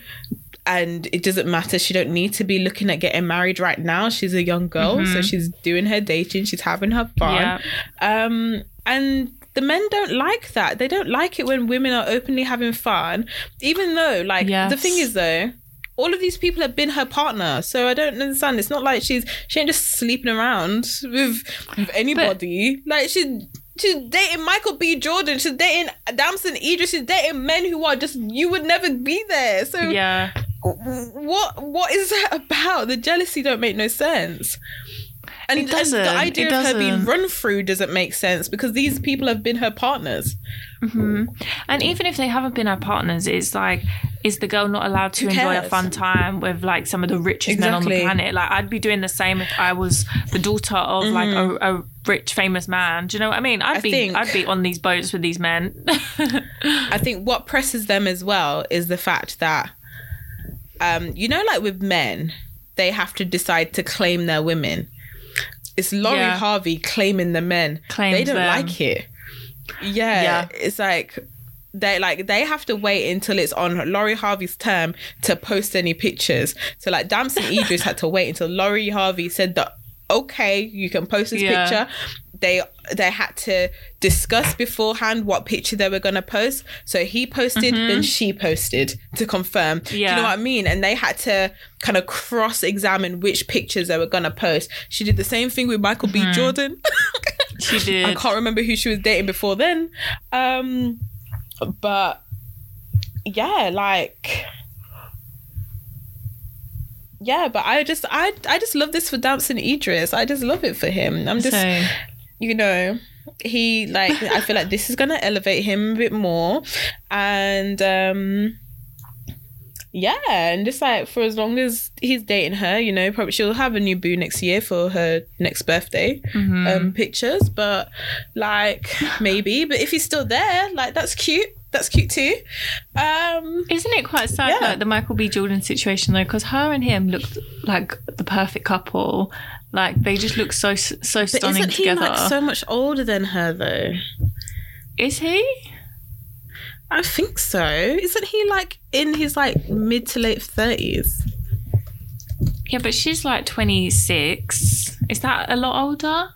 and it doesn't matter she don't need to be looking at getting married right now she's a young girl so Mhm. she's doing her dating she's having her fun Yeah. um and the men don't like that they don't like it when women are openly having fun even though like the thing is though all of these people have been her partner so i don't understand it's not like she's she ain't just sleeping around with, with anybody like she She's dating Michael B. Jordan. She's dating Damson Idris. She's dating men who are just you would never be there. So Yeah. what what is that about? The jealousy don't make no sense. And, It and the idea of her being run through doesn't make sense because these people have been her partners. hmm And even if they haven't been her partners, it's like, is the girl not allowed to enjoy a fun time with like some of the richest men on the planet? Like, I'd be doing the same if I was the daughter of like a, a rich, famous man. Do you know what I mean? I'd I be, think- I'd be on these boats with these men. I think what presses them as well is the fact that, um, you know, like with men, they have to decide to claim their women. It's Lori Yeah. Harvey claiming the men. Claims they don't them. like it. Yeah, Yeah. it's like they like they have to wait until it's on Lori Harvey's term to post any pictures. So like Damson Idris had to wait until Lori Harvey said that okay, you can post this Yeah. picture. They they had to discuss beforehand what picture they were gonna post. So he posted, then she posted to confirm. Do you Mm-hmm. Know what I mean? And they had to kind of cross examine which pictures they were gonna post. She did the same thing with Michael Mm-hmm. B. Jordan. she did. I can't remember who she was dating before then. Um, but yeah, like yeah, but I just I I just love this for Damson Idris. I just love it for him. I'm just So, you know he like I feel like this is gonna elevate him a bit more, and um yeah, and just like for as long as he's dating her, you know, probably she'll have a new boo next year for her next birthday mhm. um pictures but like maybe but if he's still there like that's cute that's cute too um Isn't it quite sad, Yeah. like the Michael B. Jordan situation though? Because her and him looked like the perfect couple. Like they just look so so but stunning isn't he together. like so much older than her though Is he? i think so isn't he like in his like mid to late 30s Yeah, but she's like twenty six. Is that a lot older?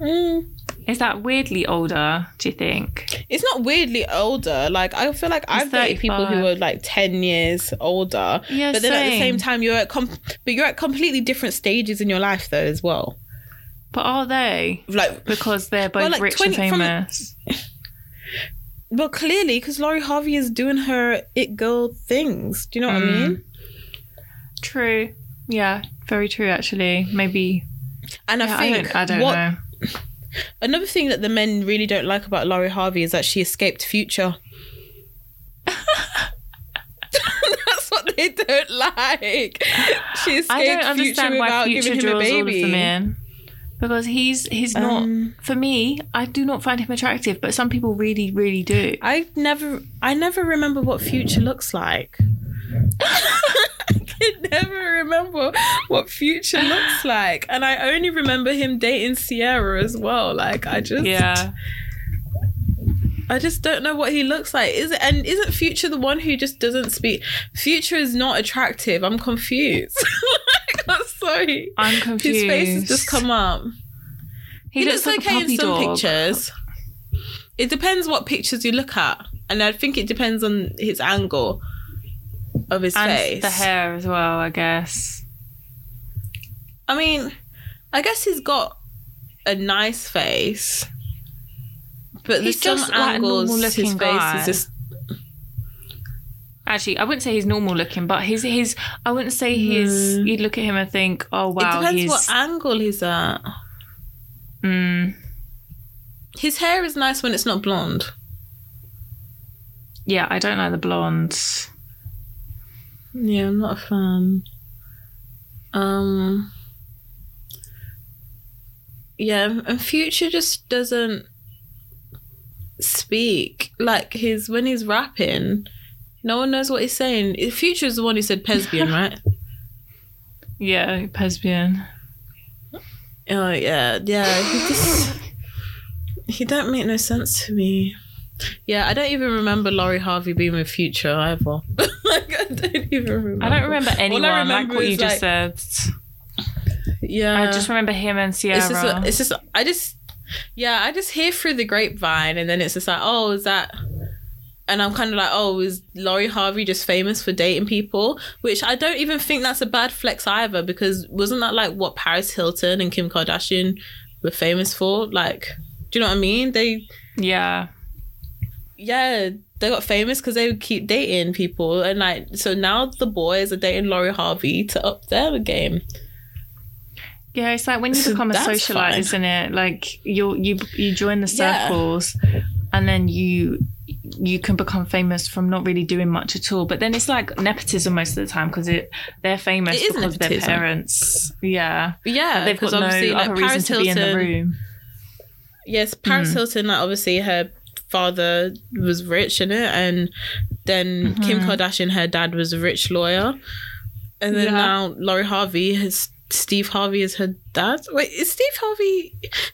mm, Is that weirdly older? Do you think? It's not weirdly older. Like I feel like I've dated people who 35. are like ten years older. Yeah, but then at the same. same time, you're at com- but you're at completely different stages in your life though as well. But are they? Like, Because they're both Well, like rich 20 and from- famous. well, clearly because Lori Harvey is doing her it girl things. Do you know what I Mm. mean? True. Yeah, very true. Actually, maybe. And I Yeah, I, think don't. I don't what know. Another thing that the men really don't like about Lori Harvey is that she escaped Future. That's what they don't like. She escaped I don't Future understand why without Future giving him a draws all of baby. them in. Because he's he's not Um, for me. I do not find him attractive, but some people really, really do. I never, I never remember what Future looks like. I can never remember what Future looks like, and I only remember him dating Ciara as well. Like I just, Yeah, I just don't know what he looks like. Is it? And isn't Future the one who just doesn't speak? Future is not attractive. I'm confused. like, I'm sorry. I'm confused. His face has just come up. He, He, looks, looks, like okay in some dog. pictures. It depends what pictures you look at, and I think it depends on his angle of his and face. the hair as well. I guess. I mean, I guess he's got a nice face, but He's there's some just like a angles his face guy. is just. Actually, I wouldn't say he's normal looking, but his his. I wouldn't say his. Mm. You'd look at him and think, "Oh wow." it depends he's." what angle he's at. mm, His hair is nice when it's not blonde. yeah, I don't like the blondes. Yeah, I'm not a fan. Um. Yeah, and Future just doesn't speak like his when he's rapping. No one knows what he's saying. Future is the one who said lesbian, right? Yeah, lesbian. Oh yeah, yeah. He just he don't make no sense to me. Yeah, I don't even remember Lori Harvey being with Future either. like I don't even remember. I don't remember anyone like remember what you is, just said. Yeah, I just remember him and Ciara. it's just it's just I just yeah I just hear through the grapevine and then it's just like oh is that and I'm kind of like oh is Lori Harvey just famous for dating people which I don't even think that's a bad flex either because wasn't that like what Paris Hilton and Kim Kardashian were famous for like do you know what I mean they yeah. Yeah they got famous because they would keep dating people and like so now the boys are dating Lori Harvey to up their game Yeah, it's like when you So become a socialite, isn't it? Like you you you join the Yeah. circles, and then you you can become famous from not really doing much at all. But then it's like nepotism most of the time because it they're famous It because their parents. Yeah, yeah they've got because no obviously other like reason Paris to be in the Hilton room. Yes, Paris Mm. Hilton, like obviously her father was rich in it, and then Kim Mm-hmm. Kardashian, her dad was a rich lawyer, and then Yeah. now Lori Harvey has Steve Harvey is her dad. Wait, is Steve Harvey?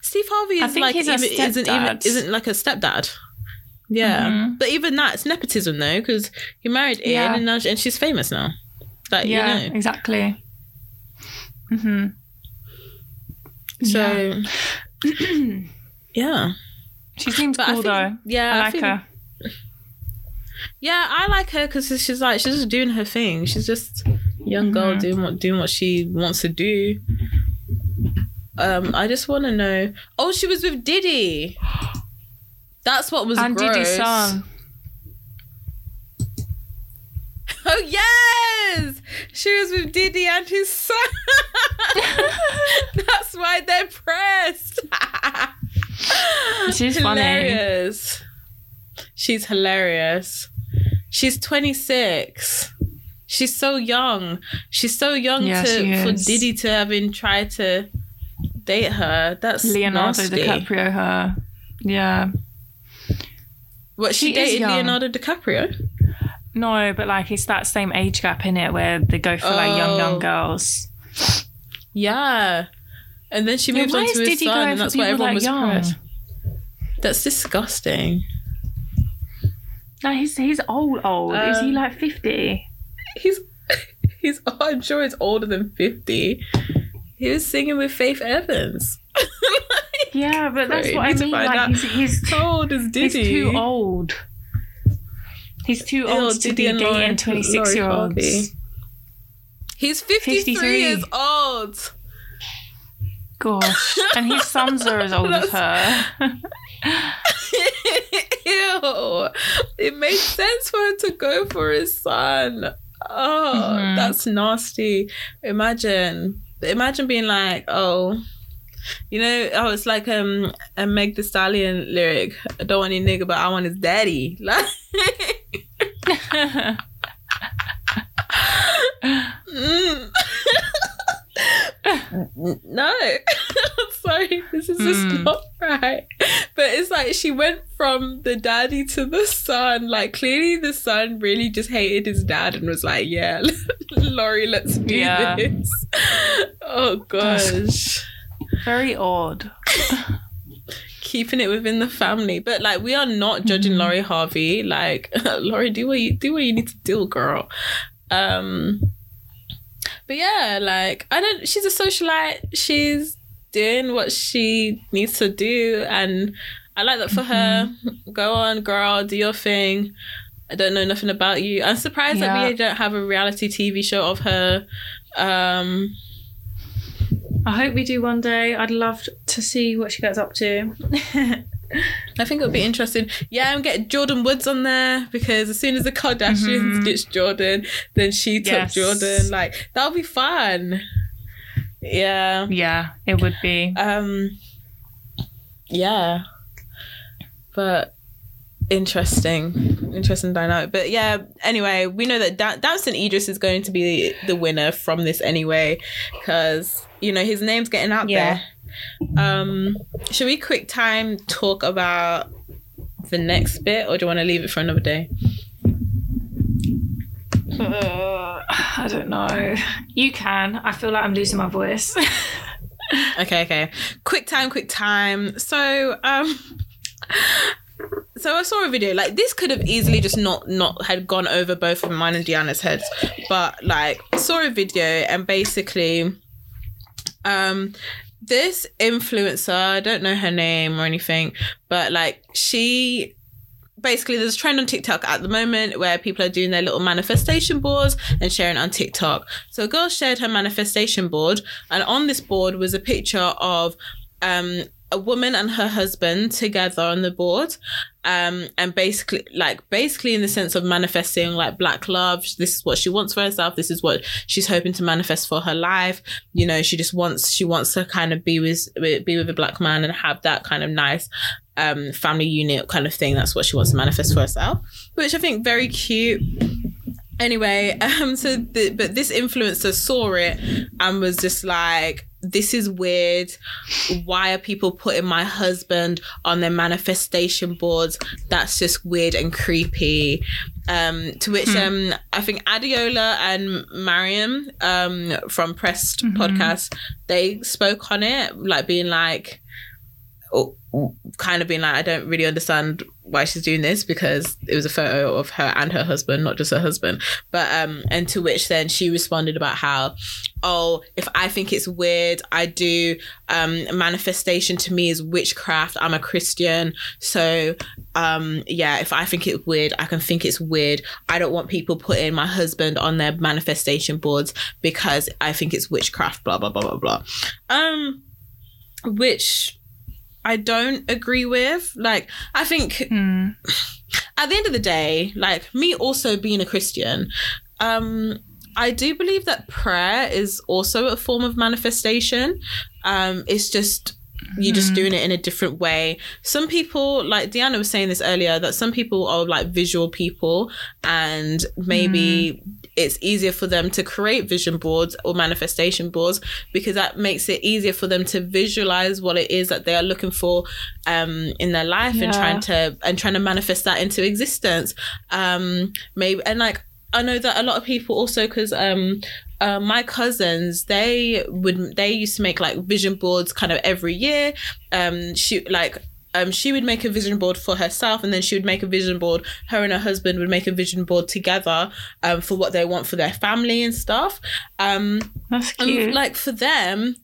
Steve Harvey is like even, isn't even isn't like a stepdad. Yeah, Mhm. but even that it's nepotism though, because he married Yeah. and now and she's famous now. Like Yeah, you know, exactly. hmm so yeah. She seems But I cool think- though. Yeah, I I like think- her. Yeah, I like her because she's like she's just doing her thing. She's just young girl Mhm. doing what doing what she wants to do. Um, I just want to know. Oh, she was with Diddy. That's what was And gross. Diddy's son. Oh yes, she was with Diddy and his son. That's why they're pressed. She's funny. hilarious. She's hilarious. She's 26. She's so young. She's so young Yeah, to for. Diddy to having tried to date her. That's Leonardo nasty. DiCaprio, her. Yeah. What she, She dated. Leonardo DiCaprio? No, but like it's that same age gap in it where they go for like young, Oh. young girls. Yeah. And then she Yeah, moved why on to his son, and that's why everyone that was young? pressed. That's disgusting. No, he's he's old, old. is he Um, like fifty? He's he's I'm sure he's older than 50. He was singing with Faith Evans. Yeah, but that's what I mean. Like he's he's, How old is he's too old. He's too Ew, old to Diddy be and dating twenty six year olds. He's 53, 53. years old. Gosh, and his sons are as old as her. Ew. It made sense for her to go for his son. Oh, Mhm. that's nasty. Imagine. Imagine being like, oh, you know, oh, it's like um a Meg the Stallion lyric. I don't want any nigga, but I want his daddy. Like Mm. No sorry this is just Mm. not right but it's like she went from the daddy to the son like clearly the son really just hated his dad and was like yeah lori let's do Yeah. this oh gosh Very odd. keeping it within the family but like we are not judging Mhm. lori harvey like lori do what you do what you need to do girl um but yeah like i don't she's a socialite. She's doing what she needs to do. And i like that for her. Go on girl do your thing. I don't know nothing about you. I'm surprised that we don't have a reality tv show of her. Um I hope we do one day. I'd love to see what she gets up to. I think it'll be interesting. Yeah, I'm getting Jordyn Woods on there because as soon as the Kardashians Mhm. ditched Jordyn, then she took Yes. Jordyn. Like that'll be fun. Yeah. yeah, it would be. Um. Yeah. But interesting, interesting dynamic. But yeah. Anyway, we know that da- Damson Idris is going to be the winner from this anyway, because you know his name's getting out Yeah. there. Um. Should we quick time talk about the next bit, or do you want to leave it for another day? Uh, I don't know. You can. I feel like I'm losing my voice. Okay, okay. Quick time, quick time. So, um so I saw a video like this could have easily just not not had gone over both of mine and Deanna's heads, but like saw a video and basically um this influencer, I don't know her name or anything, but like she basically there's a trend on TikTok at the moment where people are doing their little manifestation boards and sharing on TikTok. So a girl shared her manifestation board and on this board was a picture of um a woman and her husband together on the board um and basically like basically in the sense of manifesting like black love this is what she wants for herself this is what she's hoping to manifest for her life you know she just wants she wants to kind of be with be with a black man and have that kind of nice um family unit kind of thing that's what she wants to manifest for herself which i think very cute. Anyway um so the, but this influencer saw it and was just like this is weird. Why are people putting my husband on their manifestation boards? That's just weird and creepy. Um to which um i think adiola and mariam um from pressed Mhm. podcast they spoke on it like being like kind of being like i don't really understand why she's doing this because it was a photo of her and her husband not just her husband. But um and to which then she responded about how oh if i think it's weird i do um manifestation to me is witchcraft. I'm a christian. So um yeah if i think it's weird i can think it's weird. I don't want people putting my husband on their manifestation boards because i think it's witchcraft blah blah blah blah blah. Um which i don't agree with like i think Hmm. at the end of the day, like me also being a Christian, um, I do believe that prayer is also a form of manifestation. Um, it's just you're just Mhm. doing it in a different way. Some people, like Deanna was saying this earlier, that some people are like visual people, and maybe it's easier for them to create vision boards or manifestation boards because that makes it easier for them to visualize what it is that they are looking for um, in their life and trying to and trying to manifest that into existence. Um, maybe and like I know that a lot of people also because um, uh, my cousins they would they used to make like vision boards kind of every year. Um, she like. Um, she would make a vision board for herself and then she would make a vision board her and her husband would make a vision board together um, for what they want for their family and stuff um, That's and, cute. like for them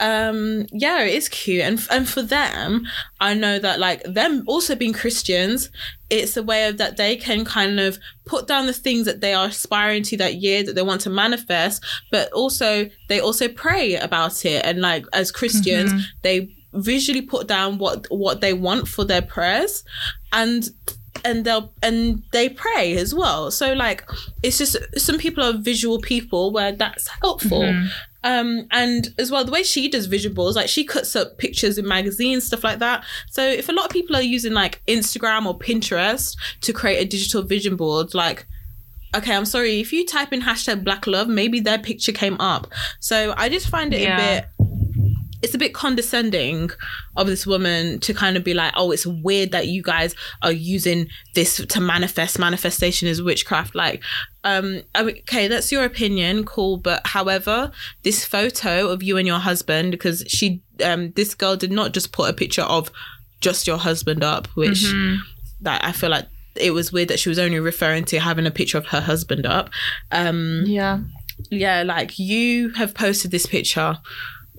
um yeah it's cute and and for them i know that like them also being christians it's a way of that they can kind of put down the things that they are aspiring to that year that they want to manifest but also they also pray about it and like as christians Mm-hmm. they visually put down what what they want for their prayers and and they'll and they pray as well so like it's just some people are visual people where that's helpful Mm-hmm. um and as well the way she does visuals like she cuts up pictures in magazines stuff like that so if a lot of people are using like instagram or pinterest to create a digital vision board like okay i'm sorry if you type in hashtag black love maybe their picture came up so i just find it Yeah. a bit it's a bit condescending of this woman to kind of be like, oh, it's weird that you guys are using this to manifest. Manifestation is witchcraft. Like, um, okay, that's your opinion, cool. But however, this photo of you and your husband, because she, um, this girl did not just put a picture of just your husband up, which that I feel like it was weird that she was only referring to having a picture of her husband up. Um, Yeah. yeah, like you have posted this picture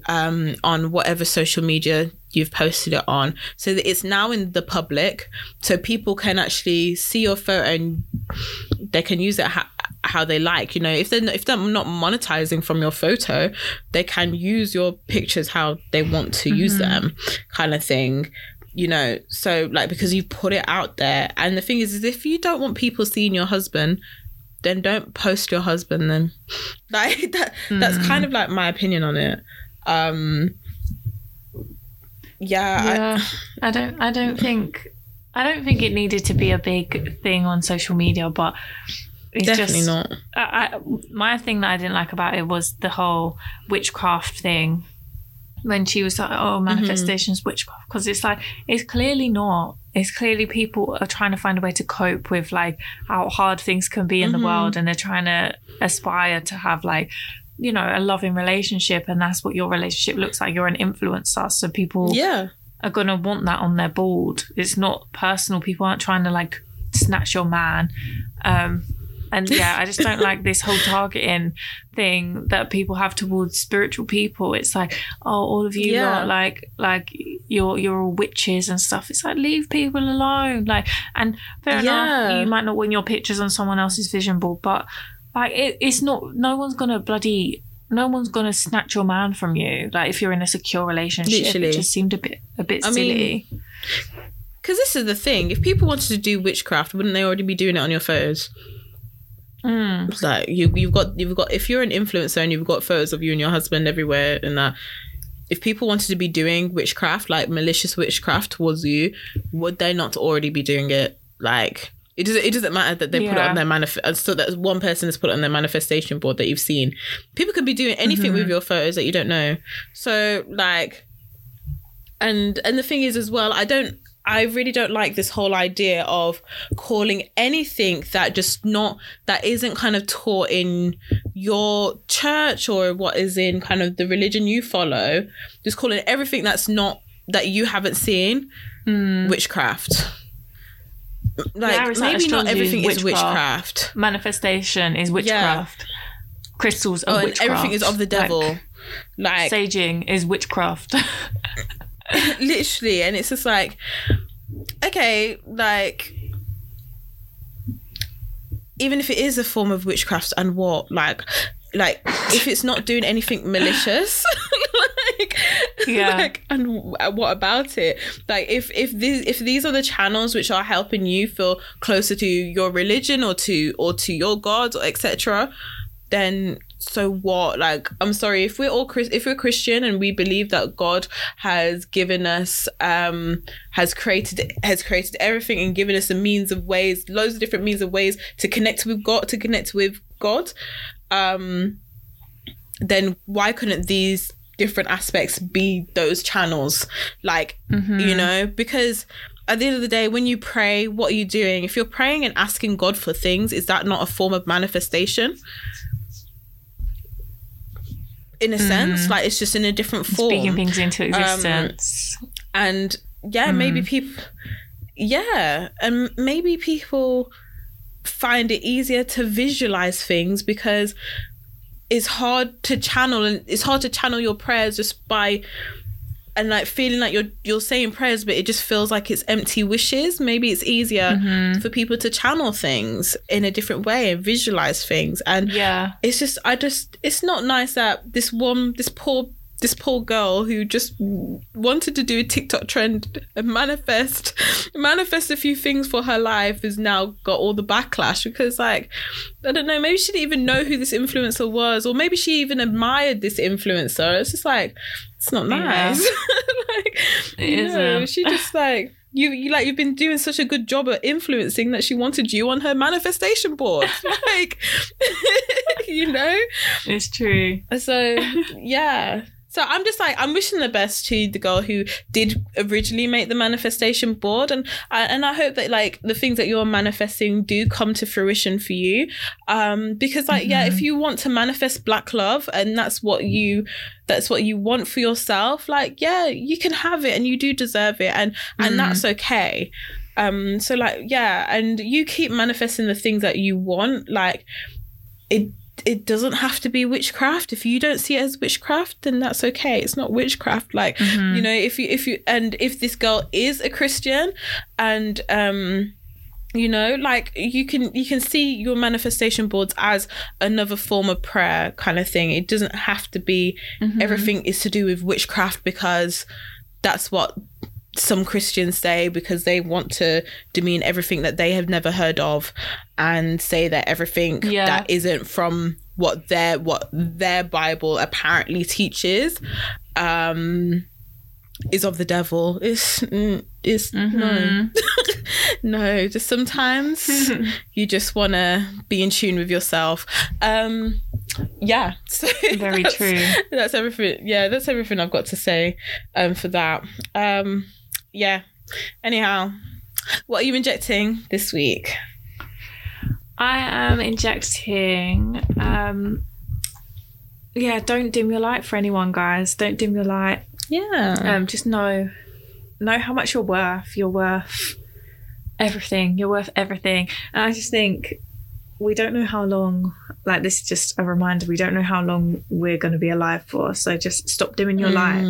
um on whatever social media you've posted it on. So that it's now in the public so people can actually see your photo and they can use it ha- how they like you know. If they're not, if they're not monetizing from your photo they can use your pictures how they want to use them kind of thing you know. So like because you put it out there. And the thing is is if you don't want people seeing your husband then don't post your husband then. Like that that's kind of like my opinion on it um yeah, I- Yeah. I don't I don't think I don't think it needed to be a big thing on social media, but it's definitely just not I, I, my thing that I didn't like about it was the whole witchcraft thing. When she was like, "Oh, manifestations, witchcraft," because it's like it's clearly not. It's clearly people are trying to find a way to cope with like how hard things can be in the world, and they're trying to aspire to have like you know a loving relationship, and that's what your relationship looks like. You're an influencer, so people yeah are gonna want that on their board. It's not personal. People aren't trying to like snatch your man. Um, and yeah, I just don't like this whole targeting thing that people have towards spiritual people. It's like, oh, all of you Yeah. lot, like, like you're you're all witches and stuff. It's like leave people alone. Like, and fair Yeah. enough, you might not win your pictures on someone else's vision board, but like it, it's not. No one's gonna bloody. No one's gonna snatch your man from you. Like if you're in a secure relationship, Literally. it just seemed a bit a bit I silly. because this is the thing if people wanted to do witchcraft wouldn't they already be doing it on your photos Mm. It's like you you've got you've got if you're an influencer and you've got photos of you and your husband everywhere and that if people wanted to be doing witchcraft like malicious witchcraft towards you would they not already be doing it like it doesn't it doesn't matter that they put it on their manifest uh, so that one person has put it on their manifestation board that you've seen. People could be doing anything with mm-hmm. your photos that you don't know. So like and and the thing is as well i don't i really don't like this whole idea of calling anything that just not that isn't kind of taught in your church or what is in kind of the religion you follow. Just calling everything that's not that you haven't seen hmm. witchcraft like Yeah, maybe not is everything is witchcraft. witchcraft Manifestation is witchcraft. Crystals are oh, witchcraft. everything is of the devil Like, like saging is witchcraft. literally and it's just like okay like even if it is a form of witchcraft and what like like if it's not doing anything malicious like Yeah. like and w- what about it like if if these if these are the channels which are helping you feel closer to your religion or to or to your god or etc then so what like i'm sorry if we're all Chris- if we're christian and we believe that god has given us um has created has created everything and given us a means of ways loads of different means of ways to connect with god to connect with god um then why couldn't these different aspects be those channels? Like you mm-hmm. know because at the end of the day when you pray what are you doing? If you're praying and asking god for things is that not a form of manifestation? In a mm. sense like it's just in a different form. Speaking things into um, existence. and yeah maybe mm. people yeah and maybe people find it easier to visualize things because it's hard to channel and it's hard to channel your prayers just by and like feeling like you're you're saying prayers but it just feels like it's empty wishes maybe it's easier Mm-hmm. for people to channel things in a different way and visualize things and Yeah. it's just i just it's not nice that this one this poor this poor girl who just wanted to do a TikTok trend and manifest manifest a few things for her life has now got all the backlash because like I don't know maybe she didn't even know who this influencer was or maybe she even admired this influencer it's just like it's not Yeah. nice like It you know, she just like you, you like you've been doing such a good job at influencing that she wanted you on her manifestation board like you know It's true. so yeah. So I'm just like I'm wishing the best to the girl who did originally make the manifestation board, and I, and I hope that like the things that you're manifesting do come to fruition for you, um, because like yeah, if you want to manifest black love and that's what you that's what you want for yourself, like yeah, you can have it and you do deserve it, and and that's okay. Um, so like yeah, and you keep manifesting the things that you want, like it it doesn't have to be witchcraft. If you don't see it as witchcraft then that's okay. It's not witchcraft. Like you know if you if you and if this girl is a christian and um you know like you can you can see your manifestation boards as another form of prayer kind of thing. It doesn't have to be everything is to do with witchcraft because that's what some Christians say because they want to demean everything that they have never heard of and say that everything Yeah. that isn't from what their what their Bible apparently teaches um is of the devil. It's mm, it's no. no, just sometimes you just want to be in tune with yourself. Um yeah. So Very that's- true. That's everything. Yeah, that's everything I've got to say um for that. Um yeah. Anyhow, what are you injecting this week? I am injecting. Um, yeah, don't dim your light for anyone, guys. Don't dim your light. Yeah. Um, just know, know how much you're worth. You're worth everything. You're worth everything. And I just think we don't know how long. Like this is just a reminder. We don't know how long we're going to be alive for. So just stop dimming your light.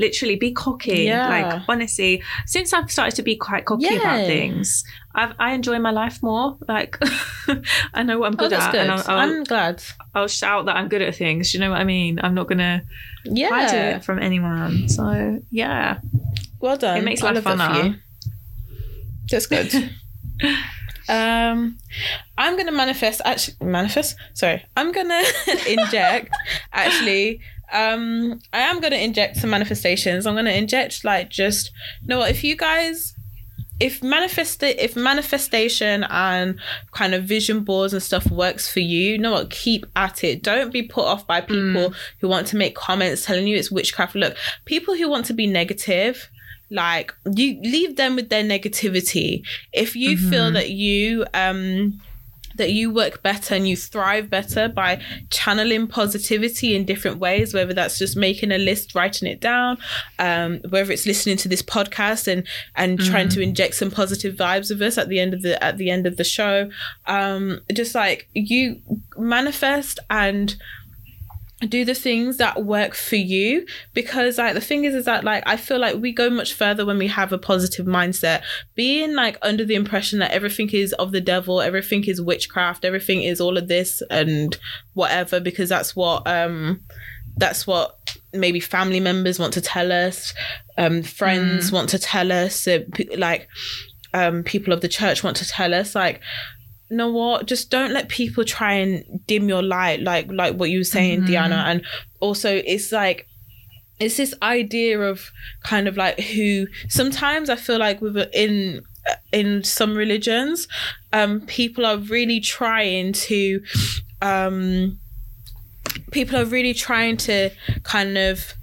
Literally, be cocky. Yeah. Like honestly, since I've started to be quite cocky about things, I've, I enjoy my life more. Like I know what I'm Oh, good that's at, good. and I'll, I'm glad. I'll shout that I'm good at things. You know what I mean? I'm not gonna hide it from anyone. So yeah, Well done. It makes I life love that for funner. you. That's good. um, I'm gonna manifest. Actually, manifest. Sorry, I'm gonna inject. actually, um, I am gonna inject some manifestations. I'm gonna inject like just. You know what? If you guys. If manifest if manifestation and kind of vision boards and stuff works for you, you know what? Keep at it. Don't be put off by people who want to make comments telling you it's witchcraft. Look, people who want to be negative, like you leave them with their negativity if you feel that you um that you work better and you thrive better by channeling positivity in different ways whether that's just making a list writing it down um whether it's listening to this podcast and and trying to inject some positive vibes of us at the end of the at the end of the show. Um just like you manifest and do the things that work for you because like the thing is is that like i feel like we go much further when we have a positive mindset. Being like under the impression that everything is of the devil everything is witchcraft everything is all of this and whatever because that's what um that's what maybe family members want to tell us um friends want to tell us uh, p- like um people of the church want to tell us like you know what? Just don't let people try and dim your light like like what you were saying Deanna. And also it's like it's this idea of kind of like who sometimes i feel like with in in some religions um people are really trying to um people are really trying to kind of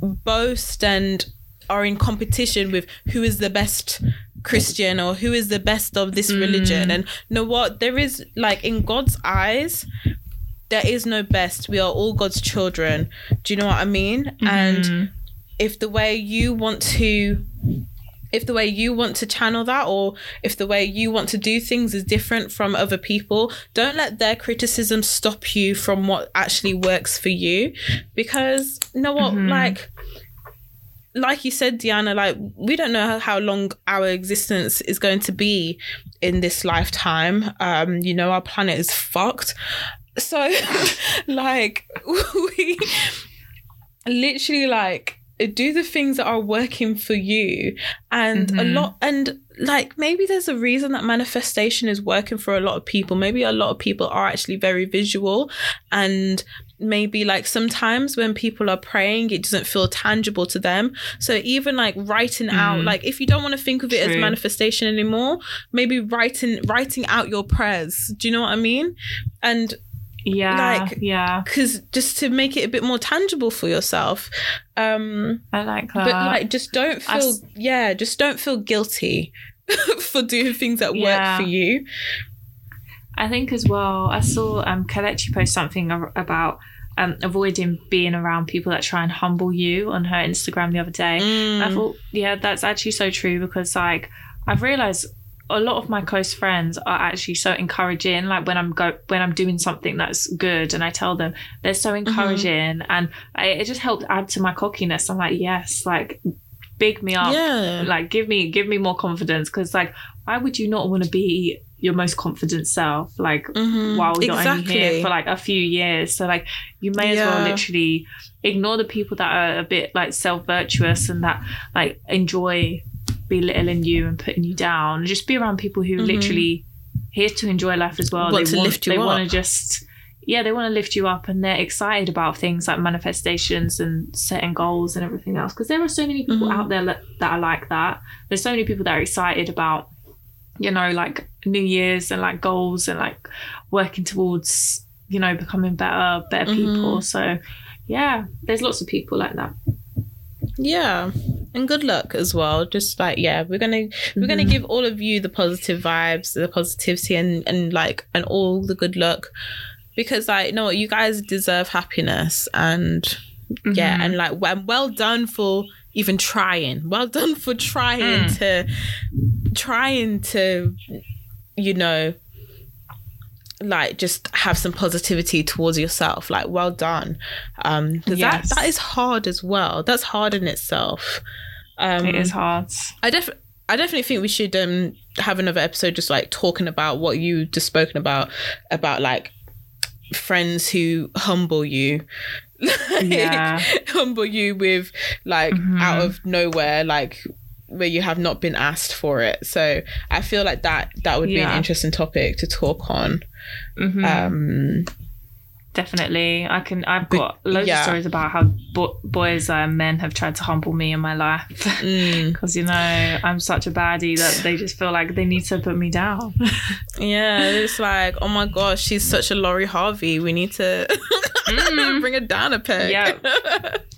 boast and are in competition with who is the best Christian or who is the best of this religion. And you know what? There is like in God's eyes, there is no best. We are all God's children. Do you know what I mean? And if the way you want to if the way you want to channel that or if the way you want to do things is different from other people, don't let their criticism stop you from what actually works for you. Because you know what, Mm-hmm. like like you said, Deanna, like we don't know how long our existence is going to be in this lifetime. Um, you know, our planet is fucked. So like we literally like do the things that are working for you and a Mhm. lot and like maybe there's a reason that manifestation is working for a lot of people maybe a lot of people are actually very visual and maybe like sometimes when people are praying it doesn't feel tangible to them so even like writing out Mhm. like if you don't want to think of it as manifestation anymore maybe writing writing out your prayers do you know what i mean and Yeah, Like- yeah, because just to make it a bit more tangible for yourself um I like that. but like just don't feel s- yeah just don't feel guilty for doing things that Yeah. work for you I think as well, I saw um Kelechi post something about um avoiding being around people that try and humble you on her Instagram the other day. And I Mm. thought, yeah, that's actually so true because like I've realized a lot of my close friends are actually so encouraging. Like when I'm go when I'm doing something that's good, and I tell them they're so Mm-hmm. encouraging, and I, it just helped add to my cockiness. I'm like, yes, like big me up, yeah like give me give me more confidence because like why would you not want to be your most confident self like Mhm. while you're only here for like a few years so like you may as well literally ignore the people that are a bit like self-virtuous and that like enjoy belittling you and putting you down just be around people who Mhm. literally here to enjoy life as well Want they to want lift you they up. want to just yeah they want to lift you up and they're excited about things like manifestations and setting goals and everything else because there are so many people Mhm. out there that are like that there's so many people that are excited about you know like new year's and like goals and like working towards you know becoming better better Mhm. people so yeah there's lots of people like that yeah and good luck as well just like yeah we're gonna we're gonna Mhm. give all of you the positive vibes the positivity and and like and all the good luck because like you know what you guys deserve happiness and yeah Mhm. and like well, well done for even trying well done for trying Mm. to trying to you know like just have some positivity towards yourself like well done um Yes. that that is hard as well that's hard in itself um it is hard i def I definitely think we should um have another episode just like talking about what you just spoken about about like friends who humble you Like, Yeah. humble you with like Mhm. out of nowhere like where you have not been asked for it. So i feel like that that would be an interesting topic to talk on. Mhm. um definitely. I can i've But- got loads yeah. of stories about how bo- boys and men have tried to humble me in my life. Mm, because you know i'm such a baddie that they just feel like they need to put me down. Yeah it's like oh my gosh she's such a Lori Harvey. We need to Mm. bring her down a peg. Yep.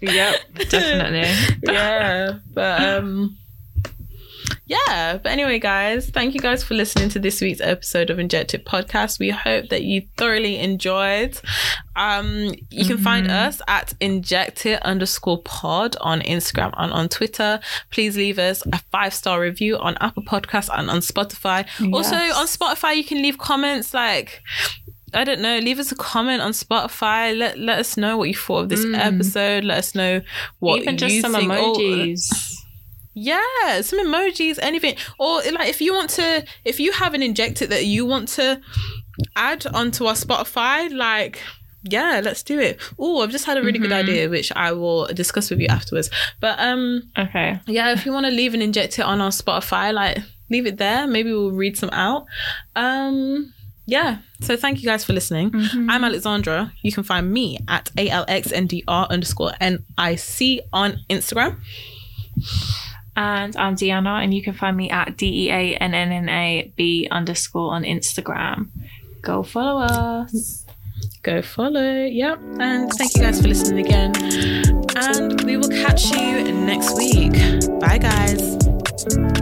yep definitely. Yeah but um yeah but anyway guys thank you guys for listening to this week's episode of injected podcast we hope that you thoroughly enjoyed um you can find Mhm. us at injected underscore pod on instagram and on twitter please leave us a five star review on apple Podcasts and on spotify also on spotify you can leave comments like I don't know. Leave us a comment on Spotify. Let let us know what you thought of this Mm. episode. Let us know what even just you some think. Oh, emojis yeah, some emojis, anything. Or like if you want to, if you have an injected that you want to add onto our Spotify, like yeah, let's do it. Oh, I've just had a really good Mhm. idea, which I will discuss with you afterwards. But um, okay yeah, if you want to leave an injected on our Spotify, like leave it there. Maybe we'll read some out. Um, yeah. So thank you guys for listening. Mm-hmm. I'm Alexandra. You can find me at alxndr underscore nic on Instagram. And I'm Deanna, and you can find me at D E A N N N A B underscore on Instagram. Go follow us. Go follow. Yep. And thank you guys for listening again. And we will catch you next week. Bye, guys.